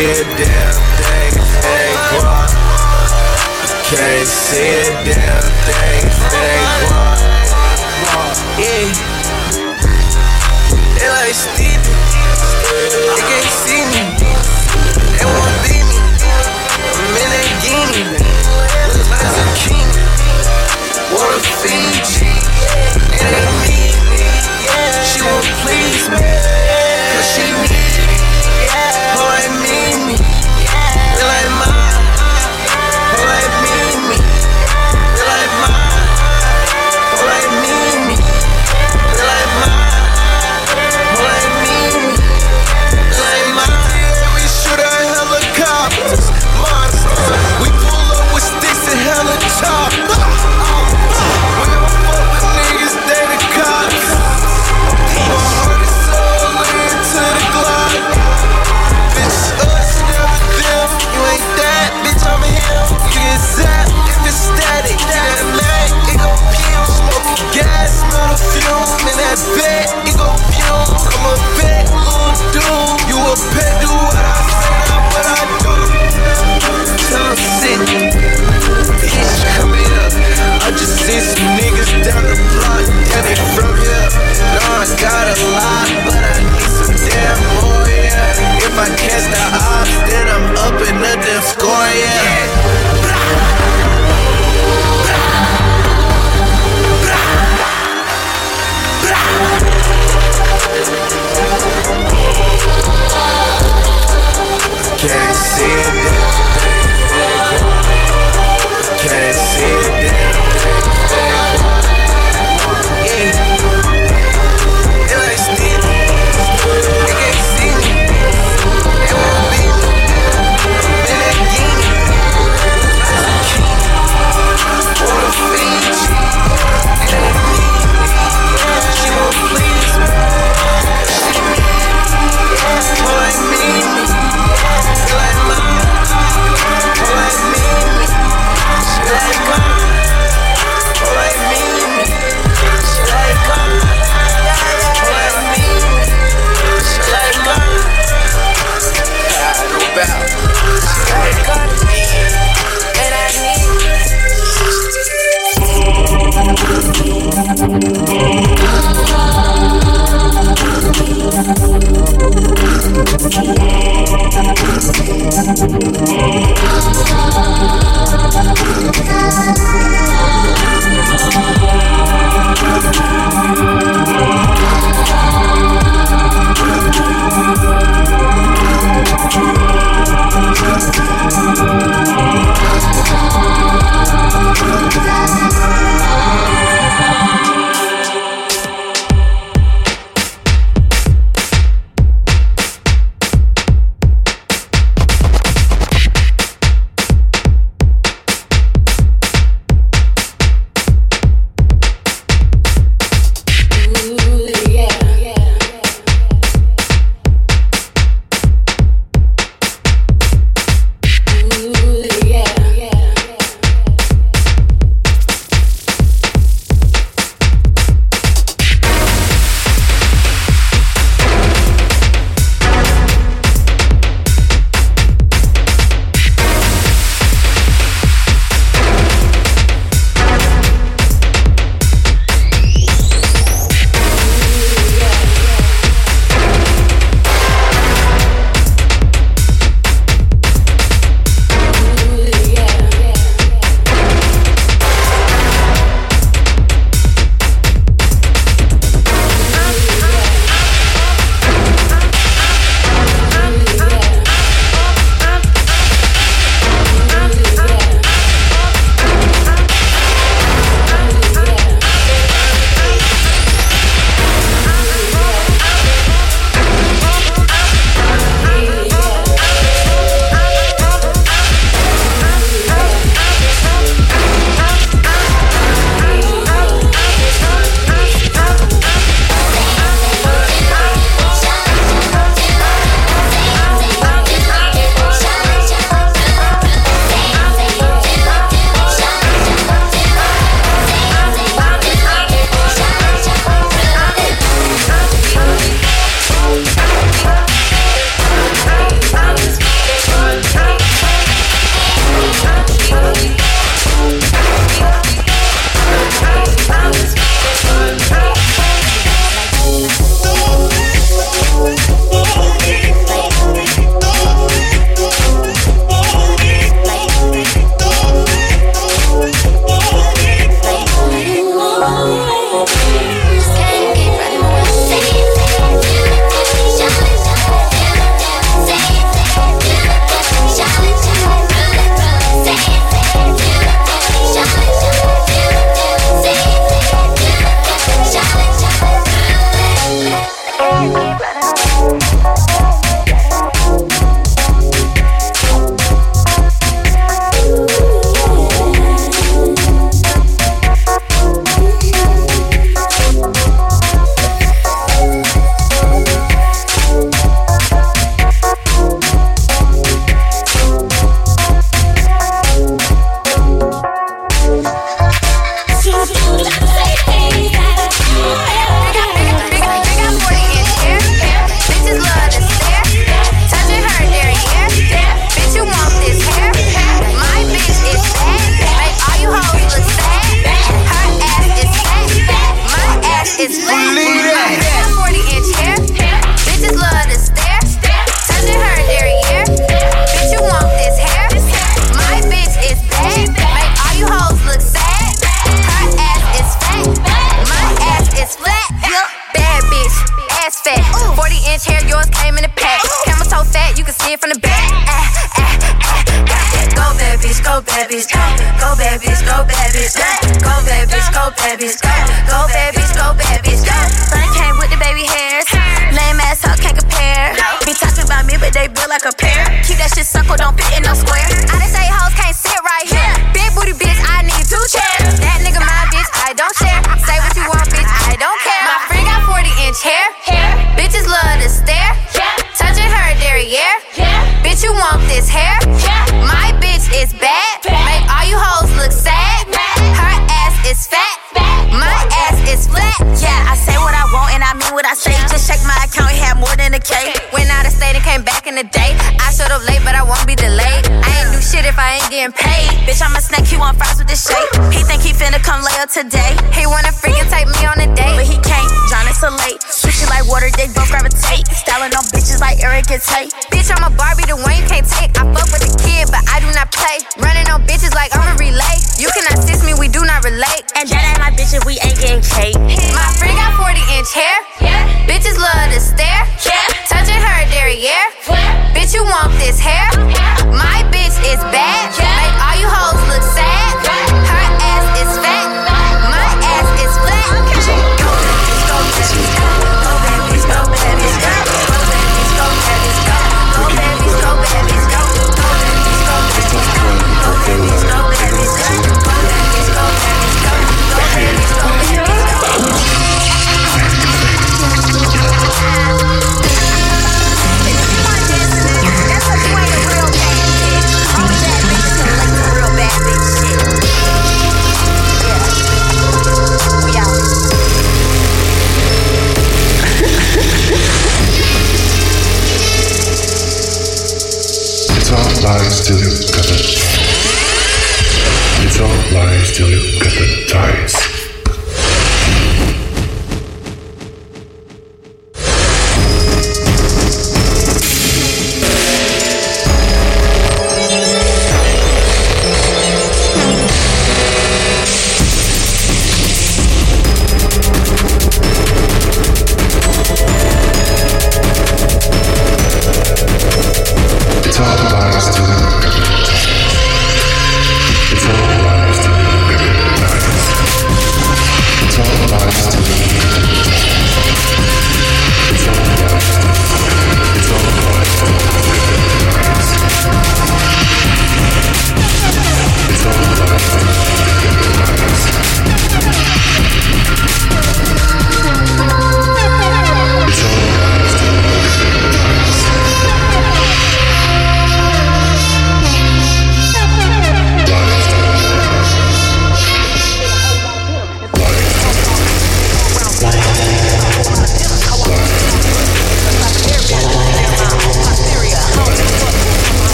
see a damn thing, hey boy. Can't see a damn thing, hey boy. Yeah. It like Stevie. is the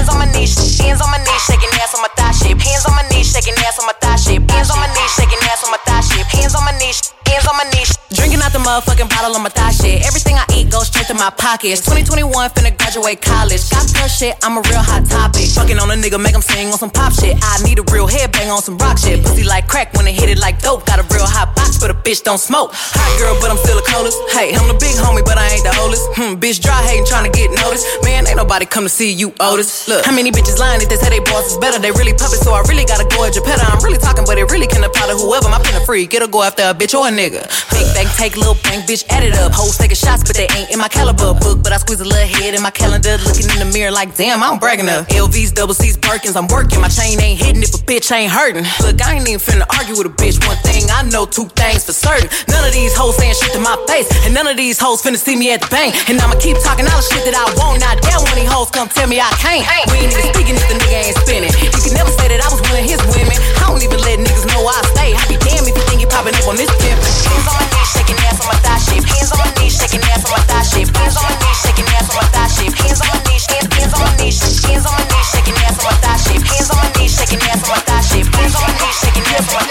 hands on my knees, hands on my knees, shaking ass on my thigh shit. Hands on my knees, shaking ass on my thigh shit. Hands on my knees, shaking ass on my thigh shit. Hands on my knees, hands on my knees. Drinking out the motherfucking bottle on my thigh shit. Everything I goes straight to my pockets. 2021, finna graduate college. Got her shit, I'm a real hot topic. Fucking on a nigga, make him sing on some pop shit. I need a real headbang on some rock shit. Pussy like crack when it hit it like dope. Got a real hot box, but a bitch don't smoke. Hot girl, but I'm still a coldest. Hey, I'm the big homie, but I ain't the oldest. Hmm, bitch dry hating, trying to get noticed. Man, ain't nobody come to see you, Otis. Look, how many bitches lying if they say they boss is better? They really puppets, so I really gotta go at Geppetto. I'm really talking, but it really can apply to whoever. My pen a freak, it'll go after a bitch or a nigga. Big bank, take little bank, bitch, add it up. Hoes taking shots, but they ain't in my caliber. book, but I squeeze a little head in my calendar, looking in the mirror like, damn, I'm bragging up. LVs, double C's, Birkins, I'm working. My chain ain't hitting if a bitch ain't hurting. Look, I ain't even finna argue with a bitch. One thing I know, two things for certain. None of these hoes saying shit to my face, and none of these hoes finna see me at the bank. And I'ma keep talking all the shit that I want. Not damn when these hoes come tell me I can't. We ain't even speaking if the nigga ain't spinning. You can never say that I was one of his women. I don't even let niggas know I stay. I be damn if you think you popping up on this tip. Hands on my knees, shaking ass on my thigh shape. Hands on my knees, Hands on my knees, shaking ass on my thigh shape. Hands on my knees, hands, hands on my knees, hands on my knees, shaking ass on my thigh shape. Hands on my knees, shaking ass on my thigh shape. Hands on my knees, shaking ass on my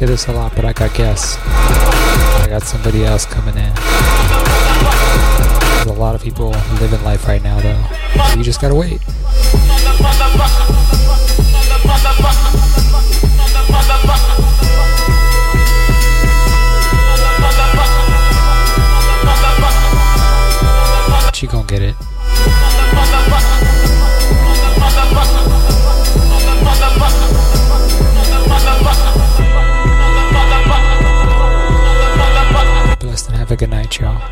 Say this a lot, but I got guests. I got somebody else coming in. There's a lot of people living life right now, though. So you just gotta wait. She gon' get it. Good night, y'all.